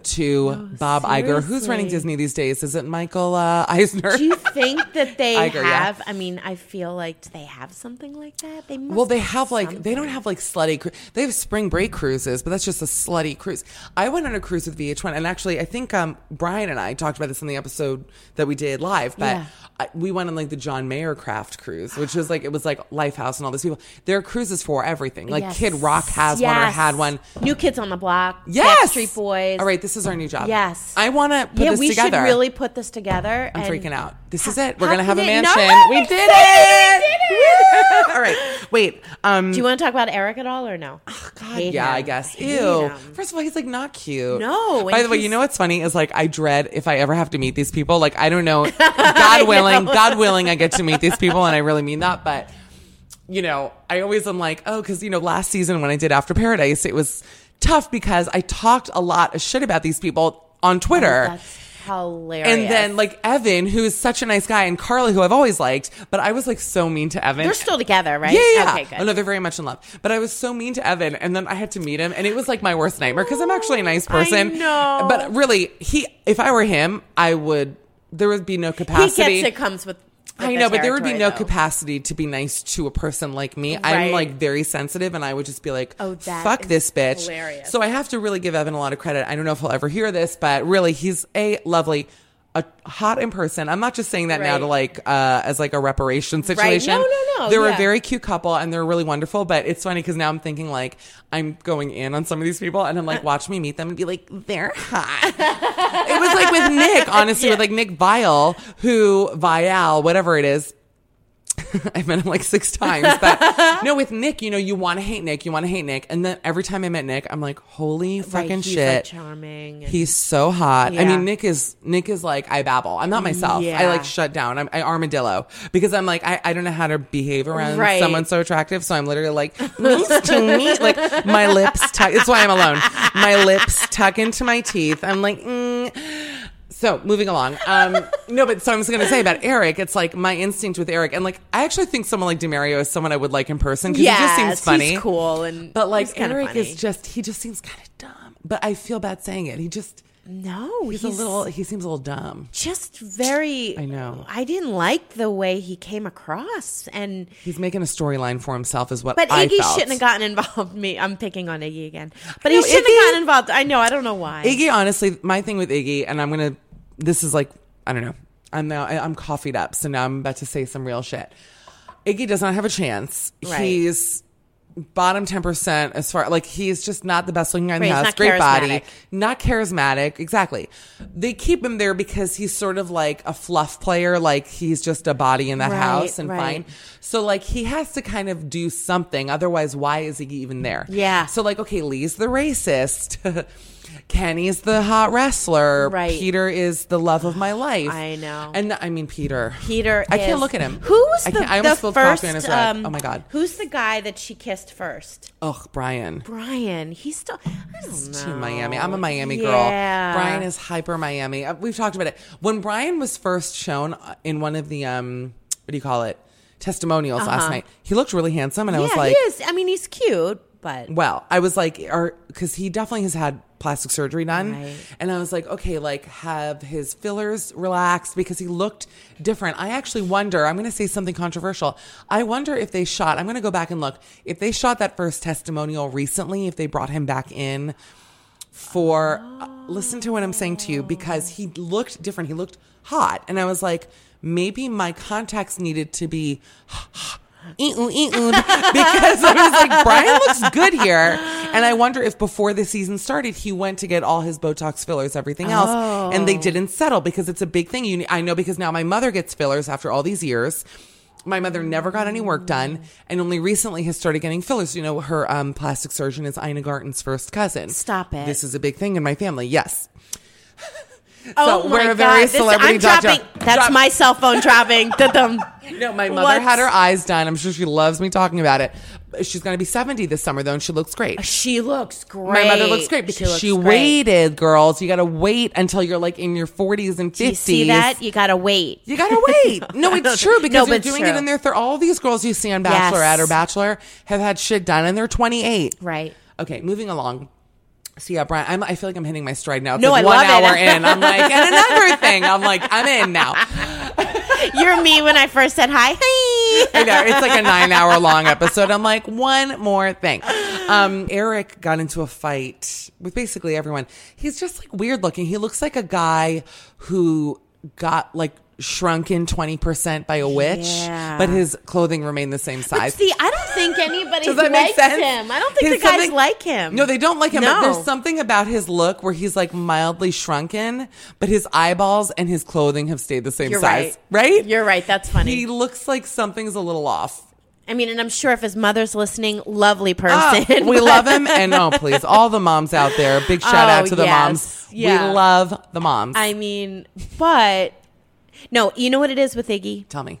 to Bob Iger. Who's running. Disney these days? Is it Michael uh, Eisner? Do you think that they Iger, yeah. have? I mean, I feel like do they have something like that? They must Well, they have like something. they don't have like slutty. Cru- they have spring break cruises, but that's just a slutty cruise. I went on a cruise with VH1, and actually, I think um, Brian and I talked about this in the episode that we did live. But Yeah. I, we went on like the John Mayercraft cruise, which was like it was like Lifehouse and all these people. There are cruises for everything. Like Yes. Kid Rock has one or had one. New Kids on the Block. Yes, Backstreet Boys. All right, this is our new job. Yes. I want to put yeah, this we together. should really put this together. I'm freaking out. This is it. We're gonna have a mansion. No, we I'm did it. All right. Wait. Um. Do you want to talk about Eric at all or no? God, Hate yeah, him. I guess. Hate Ew. him. First of all, he's like not cute. No, By the way, you know what's funny is like I dread if I ever have to meet these people. Like I don't know. God willing, God willing, I get to meet these people, and I really mean that. But you know, I always am like, oh, because you know, last season when I did After Paradise, it was tough because I talked a lot of shit about these people on Twitter. Oh, That's hilarious. and then like Evan, who is such a nice guy, and Carly, who I've always liked, but I was like so mean to Evan. they're still together, right? Yeah, yeah. Okay, good. Oh no, they're very much in love. But I was so mean to Evan, and then I had to meet him, and it was like my worst nightmare because I'm actually a nice person. know. But really, he, if I were him, I would. There would be no he capacity. gets it comes with. I know, but there would be no though. capacity to be nice to a person like me. I'm like very sensitive, and I would just be like, Oh, that fuck this bitch." hilarious. So I have to really give Evan a lot of credit. I don't know if he'll ever hear this, but really, he's a lovely. A hot in person. I'm not just saying that now to like uh as like a reparation Right. situation. No, no, no. They're a very cute couple and they're really wonderful. But it's funny because now I'm thinking like I'm going in on some of these people and I'm like, watch me meet them and be like, they're hot. it was like with Nick, honestly, with like Nick Viall, who Viall, whatever it is. I've met him like six times, but no, with Nick, you know, you want to hate Nick, you want to hate Nick, and then every time I met Nick, I'm like, holy Right, fucking he's, shit, like, charming. and- He's so hot. I mean, Nick is Nick is like I babble. I'm not myself. I like shut down. I'm I armadillo because I'm like I, I don't know how to behave around Right. someone so attractive. So I'm literally like nice to meet. Like my lips tuck. That's why I'm alone. My lips tuck into my teeth. I'm like. Mm. So moving along. Um, no, but so I was going to say about Eric. It's like my instinct with Eric, and like I actually think someone like DeMario is someone I would like in person because he just seems Yes, funny, he's cool, and But like Eric funny. is just he just seems kind of dumb. But I feel bad saying it. He just no, he's, he's, a little he seems a little dumb. just very. I know. I didn't like the way he came across, and He's making a storyline for himself, is what but I Iggy felt. shouldn't have gotten involved. Me, I'm picking on Iggy again, but No, he shouldn't Iggy- have gotten involved. I know. I don't know why. Iggy, honestly, my thing with Iggy, and I'm gonna. This is like I don't know. I'm now I'm coffeeed up, so now I'm about to say some real shit. Iggy does not have a chance. Right. He's bottom 10% as far like he's just not the best looking guy in Right, the house great body not charismatic exactly they keep him there because he's sort of like a fluff player like he's just a body in that Right, house and right. fine so like he has to kind of do something otherwise why is he even there Yeah. so like okay lee's the racist kenny's the hot wrestler Right. peter is the love of my life I know. and i mean peter Peter, i can't look at him Who was I the, I the first? um, oh my god Who's the guy that she kissed first? ugh brian Brian. He's still. I don't know. to Miami. I'm a Miami girl. Brian is hyper Miami. Uh, We've talked about it. When Brian was first shown uh, in one of the um what do you call it? testimonials last night. He looked really handsome and I Uh-huh. was like he is. I mean, he's cute, but well, I was like cuz he definitely has had plastic surgery done Right. and I was like okay, like have his fillers relaxed because he looked different. I actually wonder, I'm going to say something controversial. I wonder if they shot, I'm going to go back and look. If they shot that first testimonial recently, if they brought him back in for uh, listen to what I'm saying to you because he looked different. He looked hot, and I was like, maybe my contacts needed to be. Because I was like, Brian looks good here. And I wonder if before the season started, he went to get all his Botox fillers, everything else, and they didn't settle because it's a big thing. You, I know because now my mother gets fillers after all these years. My mother never got any work done and only recently has started getting fillers. You know, her um, plastic surgeon is Ina Garten's first cousin. Stop it. This is a big thing in my family. Yes. Oh So my we're a god, very this- celebrity I'm dot- dropping. drop- That's drop- my cell phone dropping. No, my mother had her eyes done. I'm sure she loves me talking about it. She's going to be 70 this summer, though, and she looks great. Uh, she looks great. My mother looks great because she, looks great. waited, girls. You got to wait until you're like in your 40s and 50s. Do you see that? You gotta wait. You gotta wait. No, it's true because No, it's doing it in their. Thir- all these girls you see on Yes. Bachelorette or Bachelor have had shit done, and they're 28. Right. Okay, moving along. So yeah, Brian, I'm, I feel like I'm hitting my stride now. It's No, like I one love it. hour in. I'm like, and another thing. I'm like, I'm in now. You're me when I first said hi. Hi. I know it's like a nine hour long episode. I'm like, one more thing. Um, Eric got into a fight with basically everyone. He's just like weird looking. He looks like a guy who got like shrunken 20% by a witch, Yeah. but his clothing remained the same size. See, I don't think anybody Does that make likes sense? him. I don't think His the guys like him. No, they don't like him. But No. there's something about his look where he's like mildly shrunken, but his eyeballs and his clothing have stayed the same You're size. right. Right? You're right. That's funny. He looks like something's a little off. I mean, and I'm sure if his mother's listening, lovely Ah, person. we love him, and oh, please, all the moms out there, big shout out Oh, to the yes. moms. Yeah. We love the moms. I mean, but no, you know what it is with Iggy? Tell me,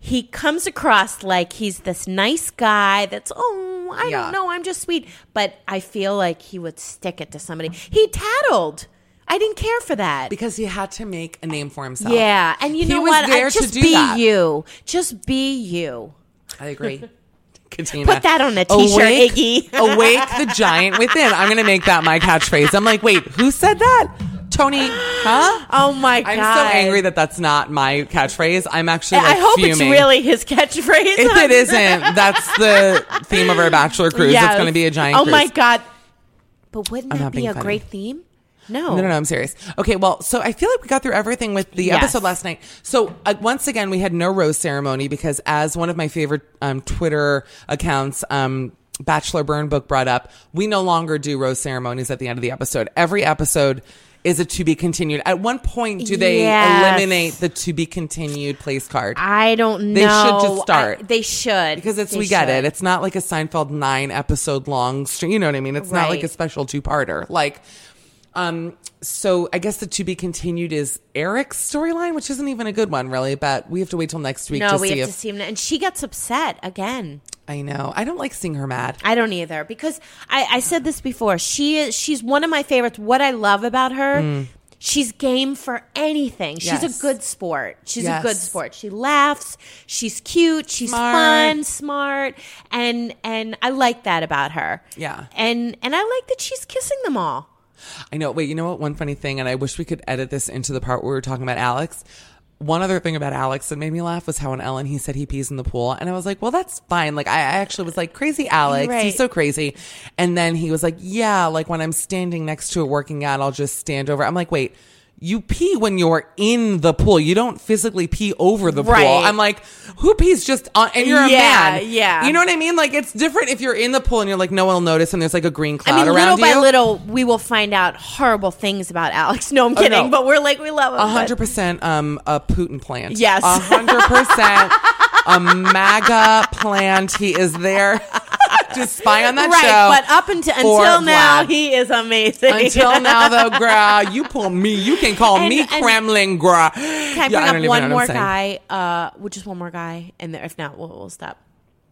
He comes across like he's this nice guy that's, oh, I Yeah. don't know, I'm just sweet. But I feel like he would stick it to somebody. He tattled. I didn't care for that. because he had to make a name for himself. yeah, and you He know was what? there I, to just do be that. you. Just be you. I agree. Katina. Put that on a t-shirt, Iggy. awake the giant within. I'm going to make that my catchphrase. I'm like, wait, who said that? Tony, huh? Oh my god! I'm so angry that that's not my catchphrase. I'm actually like I hope fuming. it's really his catchphrase. If it isn't, that's the theme of our bachelor cruise. Yes. It's going to be a giant Oh cruise. my god! But wouldn't I'm that be a funny. great theme? No, No, no, no, I'm serious. Okay, well, so I feel like we got through everything with the Yes. episode last night. So uh, once again, we had no rose ceremony because, as one of my favorite um, Twitter accounts, um, Bachelor Burn Book brought up, we no longer do rose ceremonies at the end of the episode. Every episode is a to be continued. At one point, do they Yes. eliminate the to be continued place card? I don't know. They should just start. I- they should because it's They we get it. It's not like a Seinfeld nine episode long stream. You know what I mean? It's not like a special two parter. Like, um, so I guess the to be continued is Eric's storyline, which isn't even a good one, really. But we have to wait till next week no. to we see have if to see him, and she gets upset again. I know. I don't like seeing her mad. I don't either because I, I said this before. She is she's one of my favorites. What I love about her, she's game for anything. She's Mm. Yes. a good sport. She's a good sport. She laughs. She's cute. She's Smart. fun, smart, and and I like that about her. Yeah. and and I like that she's kissing them all. I know. Wait, you know what? One funny thing, and I wish we could edit this into the part where we were talking about Alex. One other thing about Alex that made me laugh was how on Ellen he said he pees in the pool, and I was like, "Well, that's fine." Like, I I actually was like, "Crazy Alex, Right. he's so crazy." And then he was like, "Yeah, like when I'm standing next to it working out, I'll just stand over." I'm like, "Wait." You pee when you're in the pool. You don't physically pee over the Right. pool. I'm like, who pees just on? And you're a man. yeah. You know what I mean? Like it's different if you're in the pool and you're like, no one will notice, and there's like a green cloud I mean, around little you. by little, we will find out horrible things about Alex. No, I'm kidding, Oh, no. but we're like we love him. A hundred percent um a Putin plant. Yes. A hundred percent a MAGA plant. He is there to spy on that right, show. but up until until now, Vlad. he is amazing. Until now, though, girl, you pull me. You can call And- me and- Kremlin, girl. Can I bring up one more what I'm saying. guy? Uh, well, just one more guy, and if not, we'll, we'll stop.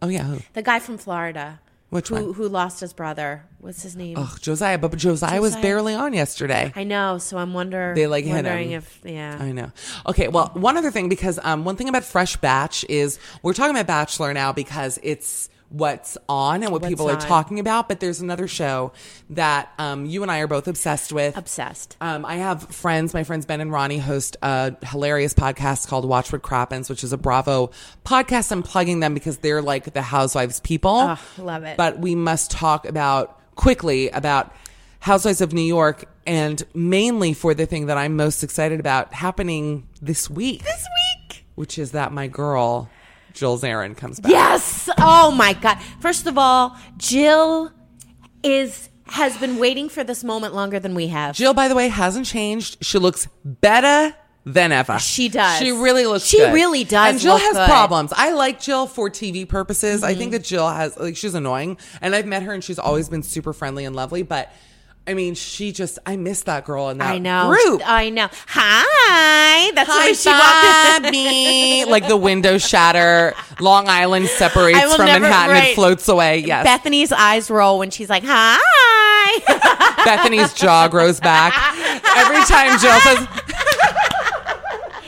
Oh yeah. Who? The guy from Florida, Which who one? who lost his brother? What's his name? Ugh, Josiah, but Josiah, was barely on yesterday. I know, so I'm wonder They, like, hit wondering him. if yeah. I know. Okay, well, one other thing because um, one thing about Fresh Batch is we're talking about Bachelor now because it's what's on and what What's people are talking about. But there's another show that um, you and I are both obsessed with. Obsessed. Um, I have friends. My friends Ben and Ronnie host a hilarious podcast called Watch What Crappens, which is a Bravo podcast. I'm plugging them because they're like the Housewives people. Oh, love it. But we must talk about quickly about Housewives of New York and mainly for the thing that I'm most excited about happening this week. This week. Which is that my girl, Jill Zarin, comes back. Yes. Oh my god. First of all, Jill is has been waiting for this moment longer than we have. Jill, by the way, hasn't changed. She looks better than ever. She does. She really looks She good. really does And Jill has good. Mm-hmm. problems. I like Jill for TV purposes. I think that Jill has like she's annoying. And I've met her and she's always been super friendly and lovely, but I mean, she just I miss that girl in that I know. group. I know. Hi. That's way she. Bobby. like the windows shatter, Long Island separates from never- Manhattan, right. it floats away. Yes. Bethany's eyes roll when she's like, "Hi." Bethany's jaw grows back. Every time Jill says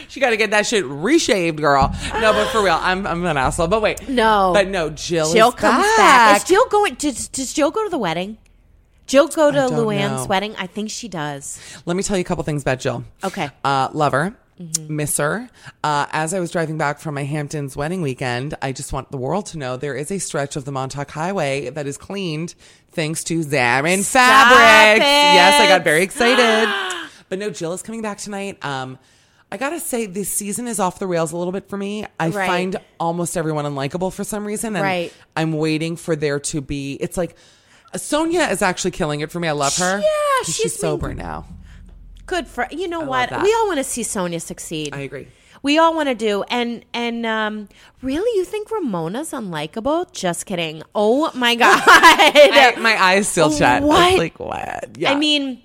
She got to get that shit reshaved, girl. No, but for real, I'm I'm an asshole. But wait, No. but no, Jill. Jill is comes back. back. Is Jill going? Does, does Jill go to the wedding? Jill go to Luann's know. wedding? I think she does. Let me tell you a couple things about Jill. Okay. Uh, love her. Mm-hmm. Miss her. Uh, as I was driving back from my Hamptons wedding weekend, I just want the world to know there is a stretch of the Montauk Highway that is cleaned thanks to Zarin Stop Fabrics. it. Yes, I got very excited. but no, Jill is coming back tonight. Um, I gotta say, this season is off the rails a little bit for me. I Right. find almost everyone unlikable for some reason, and Right. I'm waiting for there to be. It's like Sonja is actually killing it for me. I love her. Yeah, she's she's sober now. Good for you know love what? We all want to see Sonja succeed. I agree. We all want to do. And and um really you think Ramona's unlikable? Just kidding. Oh my god. I- my eyes still shut. I What? like, what? Yeah. I mean,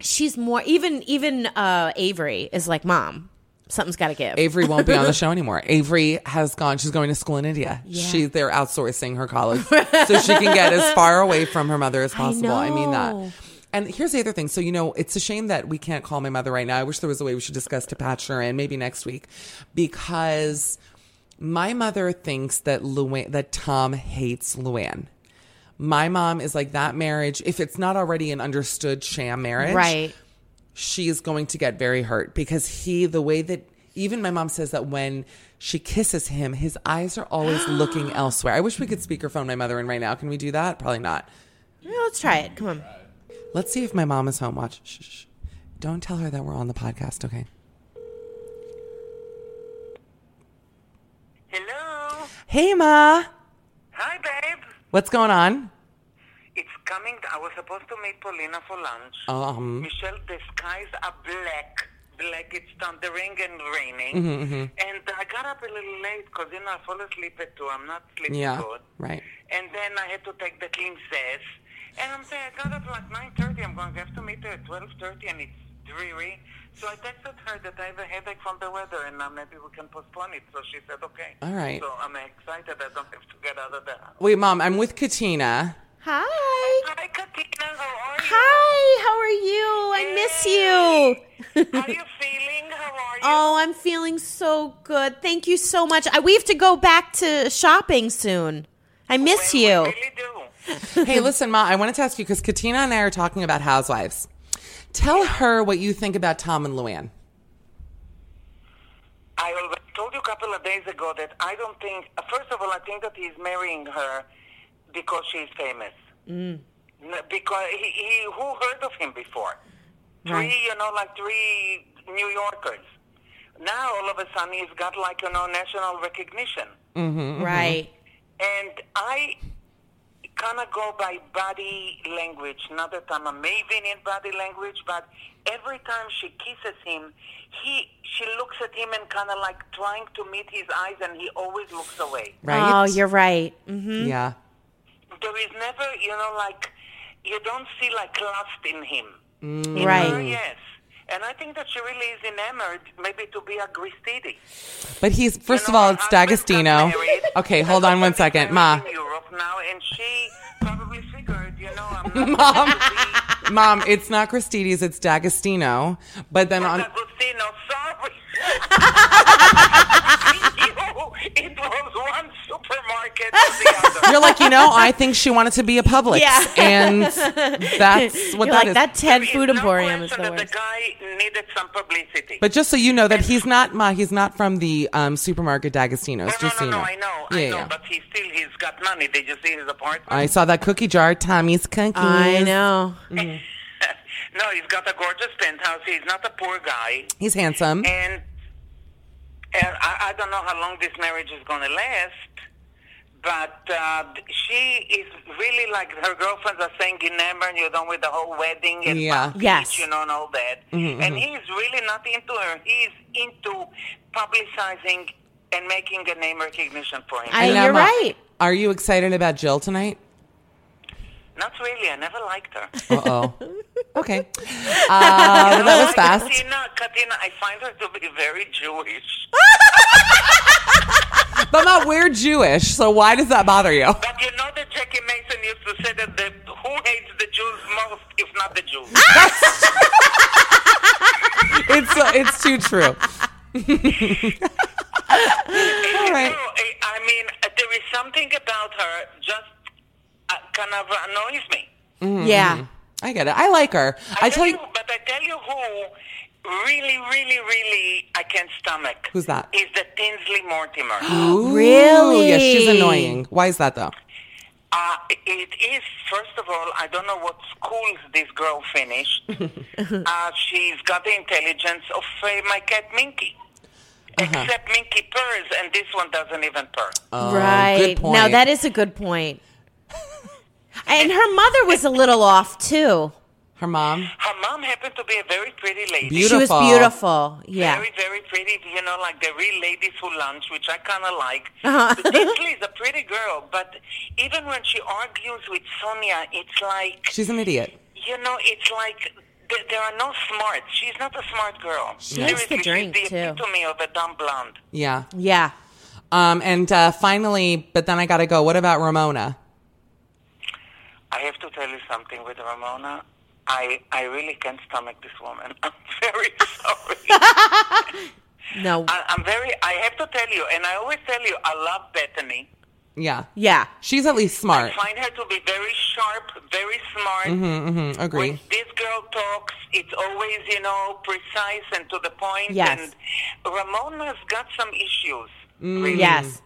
she's more even even uh Avery is like, "Mom, something's got to give." Avery won't be on the show anymore. Avery has gone. She's going to school in India. She they're outsourcing her college so she can get as far away from her mother as possible. I, mean that. And here's the other thing. So you know, it's a shame that we can't call my mother right now. I wish there was a way we should discuss to patch her in, maybe next week, because my mother thinks that Luann, that Tom hates Luann. My mom is like that marriage. If it's not already an understood sham marriage, right. She is going to get very hurt because he, the way that even my mom says that when she kisses him, his eyes are always looking elsewhere. I wish we could speakerphone my mother in right now. Can we do that? Probably not. Yeah, let's try it. Come on. Let's see if my mom is home. Watch. Shh, shh, shh. Don't tell her that we're on the podcast, okay? Hello. Hey, Ma. Hi, babe. What's going on? Coming. I was supposed to meet Paulina for lunch. Um, Michelle, the skies are black. Black. It's thundering and raining. Mm-hmm, And I got up a little late because, you know, I fall asleep at 2. I'm not sleeping yeah, good. right. And then I had to take the clean cess. And I'm saying, I got up like 9.30. I'm going to have to meet her at 12.30 and it's dreary. So I texted her that I have a headache from the weather and uh, maybe we can postpone it. So she said, okay. All right. So I'm excited I don't have to get out of the house. Wait, Mom, I'm with Katina. Hi. Hi, Katina. How are you? Hi. How are you? I miss you. How are you feeling? How are you? Oh, I'm feeling so good. Thank you so much. I, we have to go back to shopping soon. I miss Well, you. We really do. hey, listen, Ma, I wanted to ask you because Katina and I are talking about housewives. Tell her what you think about Tom and Luann. I already told you a couple of days ago that I don't think. uh, First of all, I think that he's marrying her because she's famous. Mm. Because he, he, who heard of him before? Three, you know, like three New Yorkers. Now all of a sudden he's got like you know national recognition. Right. And I kind of go by body language. Not that I'm a maven in body language, but every time she kisses him, he she looks at him and kind of like trying to meet his eyes, and he always looks away. Right? Oh, you're right. hmm Yeah. There is never, you know, like you don't see like lust in him. Mm. Her, Right. yes. And I think that she really is enamored, maybe to be a Gristidi. But he's, first You of all, it's D'Agostino. Okay, hold on one second. Ma, In Europe now, and she probably figured, you know, I'm not Mom. Mom, it's not Gristedes, it's D'Agostino. But then on, Agostino, sorry. You, it was one supermarket or the other. you're like, you know, I think she wanted to be a Publix. Yeah. And that's what You're that like is. that Ted There is Food no Emporium is the that worst. The guy needed some publicity. But just so you know that he's not, my, he's not from the um, supermarket D'Agostino's. no, no, just so no, you no, know. I know, Yeah, I know, yeah. but he still, he's got money. Did you see his apartment? I saw that cookie jar, Tommy's cookies. I know. No, he's got a gorgeous penthouse. He's not a poor guy. He's handsome. And, and I, I don't know how long this marriage is going to last, but uh, she is really like her girlfriends are saying enamored, you're done with the whole wedding and Yeah. Palm Beach, Yes. you know, and all that. and he's really not into her. He's into publicizing and making a name recognition for him. I- you're right. Are you excited about Jill tonight? not really. I never liked her. Uh oh. okay. Uh, well, that was fast. Katina, Katina, I find her to be very Jewish. But Ma, we're Jewish, so why does that bother you? But you know that Jackie Mason used to say that the, who hates the Jews most, if not the Jews? It's uh, it's too true. All right. I, I mean, uh, there is something about her just uh, kind of annoys me. Yeah. I get it. I like her. I, I tell you, but I tell you who really, really, really I can't stomach. Who's that? Is the Tinsley Mortimer. Ooh, Really? Yeah, she's annoying. Why is that though? Uh, it is, first of all, I don't know what schools this girl finished. uh, she's got the intelligence of uh, my cat Minky. Uh-huh. Except Minky purrs, and this one doesn't even purr. right. Oh, good point. Now that is a good point. And her mother was a little off too. Her mom. Her mom happened to be a very pretty lady. Beautiful. She was beautiful. Yeah. Very, very pretty. You know, like the real ladies who lunch, which I kind of like. Uh-huh. Tinsley is a pretty girl, but even when she argues with Sonja, it's like, She's an idiot. you know, it's like th- there are no smarts. She's not a smart girl. She likes to drink, she's the too. epitome of a dumb blonde. Yeah. Yeah. Um, and uh, finally, but then I got to go. What about Ramona? I have to tell you something with Ramona. I I really can't stomach this woman. I'm very sorry. No. I, I'm very. I have to tell you, and I always tell you, I love Bethany. Yeah. yeah. She's at least smart. I find her to be very sharp, very smart. Mm, agree. When this girl talks, it's always, you know, precise and to the point. Yes. And Ramona's got some issues. Mm. really. Yes.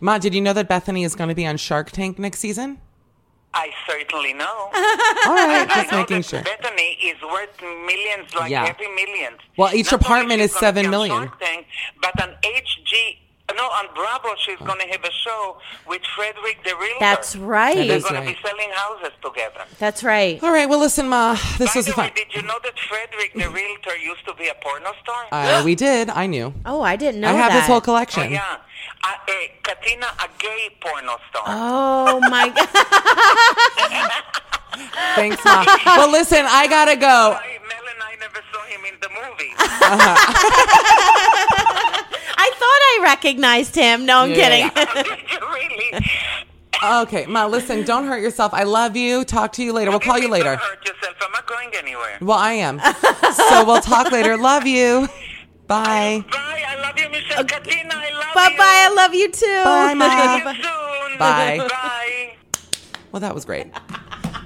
Ma, did you know that Bethany is going to be on Shark Tank next season? I certainly know. All right, I just know making that sure. Bethany is worth millions, like Yeah. every million. Well, each Not apartment is seven million. Tank, but on HG, no, on Bravo, she's going to have a show with Fredrik the Realtor. That's That right. They're is going to be selling houses together. That's right. All right. Well, listen, Ma, this By was the fun. way, did you know that Fredrik the Realtor used to be a porno star? Uh, we did. I knew. Oh, I didn't know I have that. this whole oh, collection. yeah. Uh, uh, Katina, a gay porno star. Oh my god. Thanks, Ma. well, listen, I gotta go. I, Mel and I never saw him in the movie. I thought I recognized him. No, I'm Yeah. kidding. Did really? Okay, Ma, listen, don't hurt yourself. I love you. Talk to you later. We'll call you later. Don't hurt yourself. I'm not going anywhere. Well, I am. So we'll talk later. Love you. Bye. Bye. I love you, Michelle Katina. I love Bye you. bye. I love you too. Bye, Ma. See you soon. Bye. Bye. Well, that was great.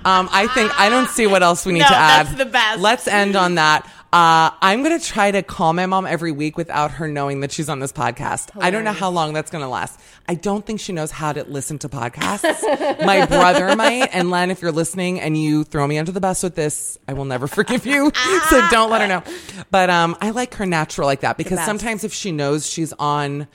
Um, I think I don't see what else we need No, to add. that's the best. Let's end on that. Uh, I'm gonna try to call my mom every week without her knowing that she's on this podcast. I don't know how long that's gonna last. I don't think she knows how to listen to podcasts. my brother might. And Len, if you're listening and you throw me under the bus with this, I will never forgive you. so don't let her know. But um, I like her natural like that because sometimes if she knows she's on.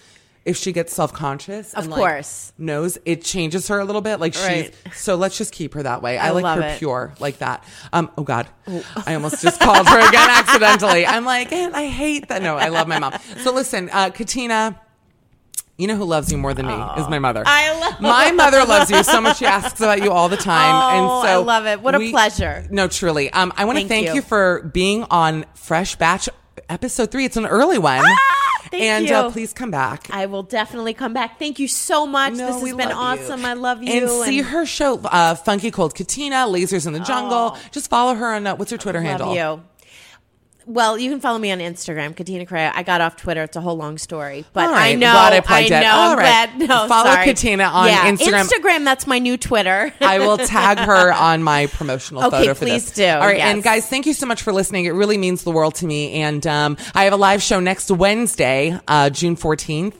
If she gets self conscious, Of course. knows it changes her a little bit. Like Right. she's so let's just keep her that way. I, I like love her it. pure like that. Um. Oh God, I almost just called her again accidentally. I'm like, "Eh, I hate that. No, I love my mom. So listen, uh, Katina. You know who loves you more than me is my mother. I love- my mother loves you so much. She asks about you all the time, Oh, and so I love it. What a pleasure. No, truly. Um, I want to Thank thank you. you. for being on Fresh Batch episode three. It's an early one, Ah, thank and you. Uh, please come back. I will definitely come back. Thank you so much. No, this has been love you. awesome. I love you. And see her show, uh, Funky Cold Katina, Lasers in the Jungle. Oh. Just follow her on, uh, what's her Twitter handle? You. Well, you can follow me on Instagram, Katina Corrao. I got off Twitter. It's a whole long story, but right, I know. glad I plugged I it. know. All I'm right. glad. No, Follow sorry. Katina on yeah, Instagram. Instagram. That's my new Twitter. I will tag her on my promotional Okay, photo for please this. do. All right, Yes. and guys, thank you so much for listening. It really means the world to me. And um, I have a live show next Wednesday, uh, June fourteenth.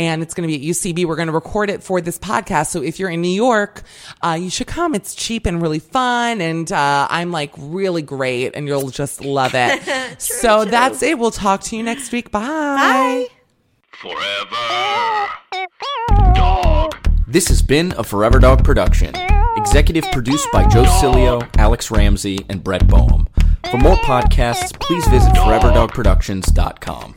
And it's going to be at UCB. We're going to record it for this podcast. So if you're in New York, uh, you should come. It's cheap and really fun. And uh, I'm like really great, and you'll just love it. so that's it. We'll talk to you next week. Bye. Bye. Forever. Dog. This has been a Forever Dog production. Executive produced by Joe Cilio, Alex Ramsey, and Brett Boehm. For more podcasts, please visit foreverdogproductions.com.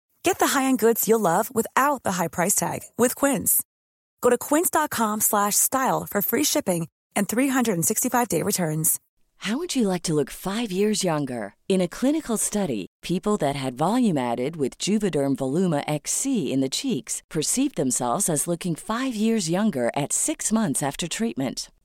Get the high-end goods you'll love without the high price tag with Quince. Go to quince.com/style for free shipping and 365-day returns. How would you like to look 5 years younger? In a clinical study, people that had volume added with Juvederm Voluma XC in the cheeks perceived themselves as looking 5 years younger at 6 months after treatment.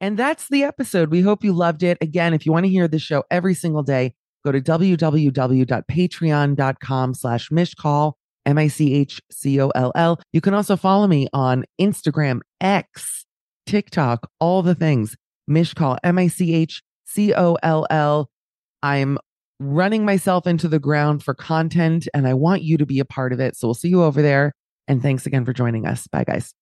And that's the episode. We hope you loved it. Again, if you want to hear the show every single day, go to www.patreon.com slash michcoll, M-I-C-H-C-O-L-L. You can also follow me on Instagram, X, TikTok, all the things. Michcoll, M-I-C-H-C-O-L-L. I'm running myself into the ground for content and I want you to be a part of it. So we'll see you over there. And thanks again for joining us. Bye, guys.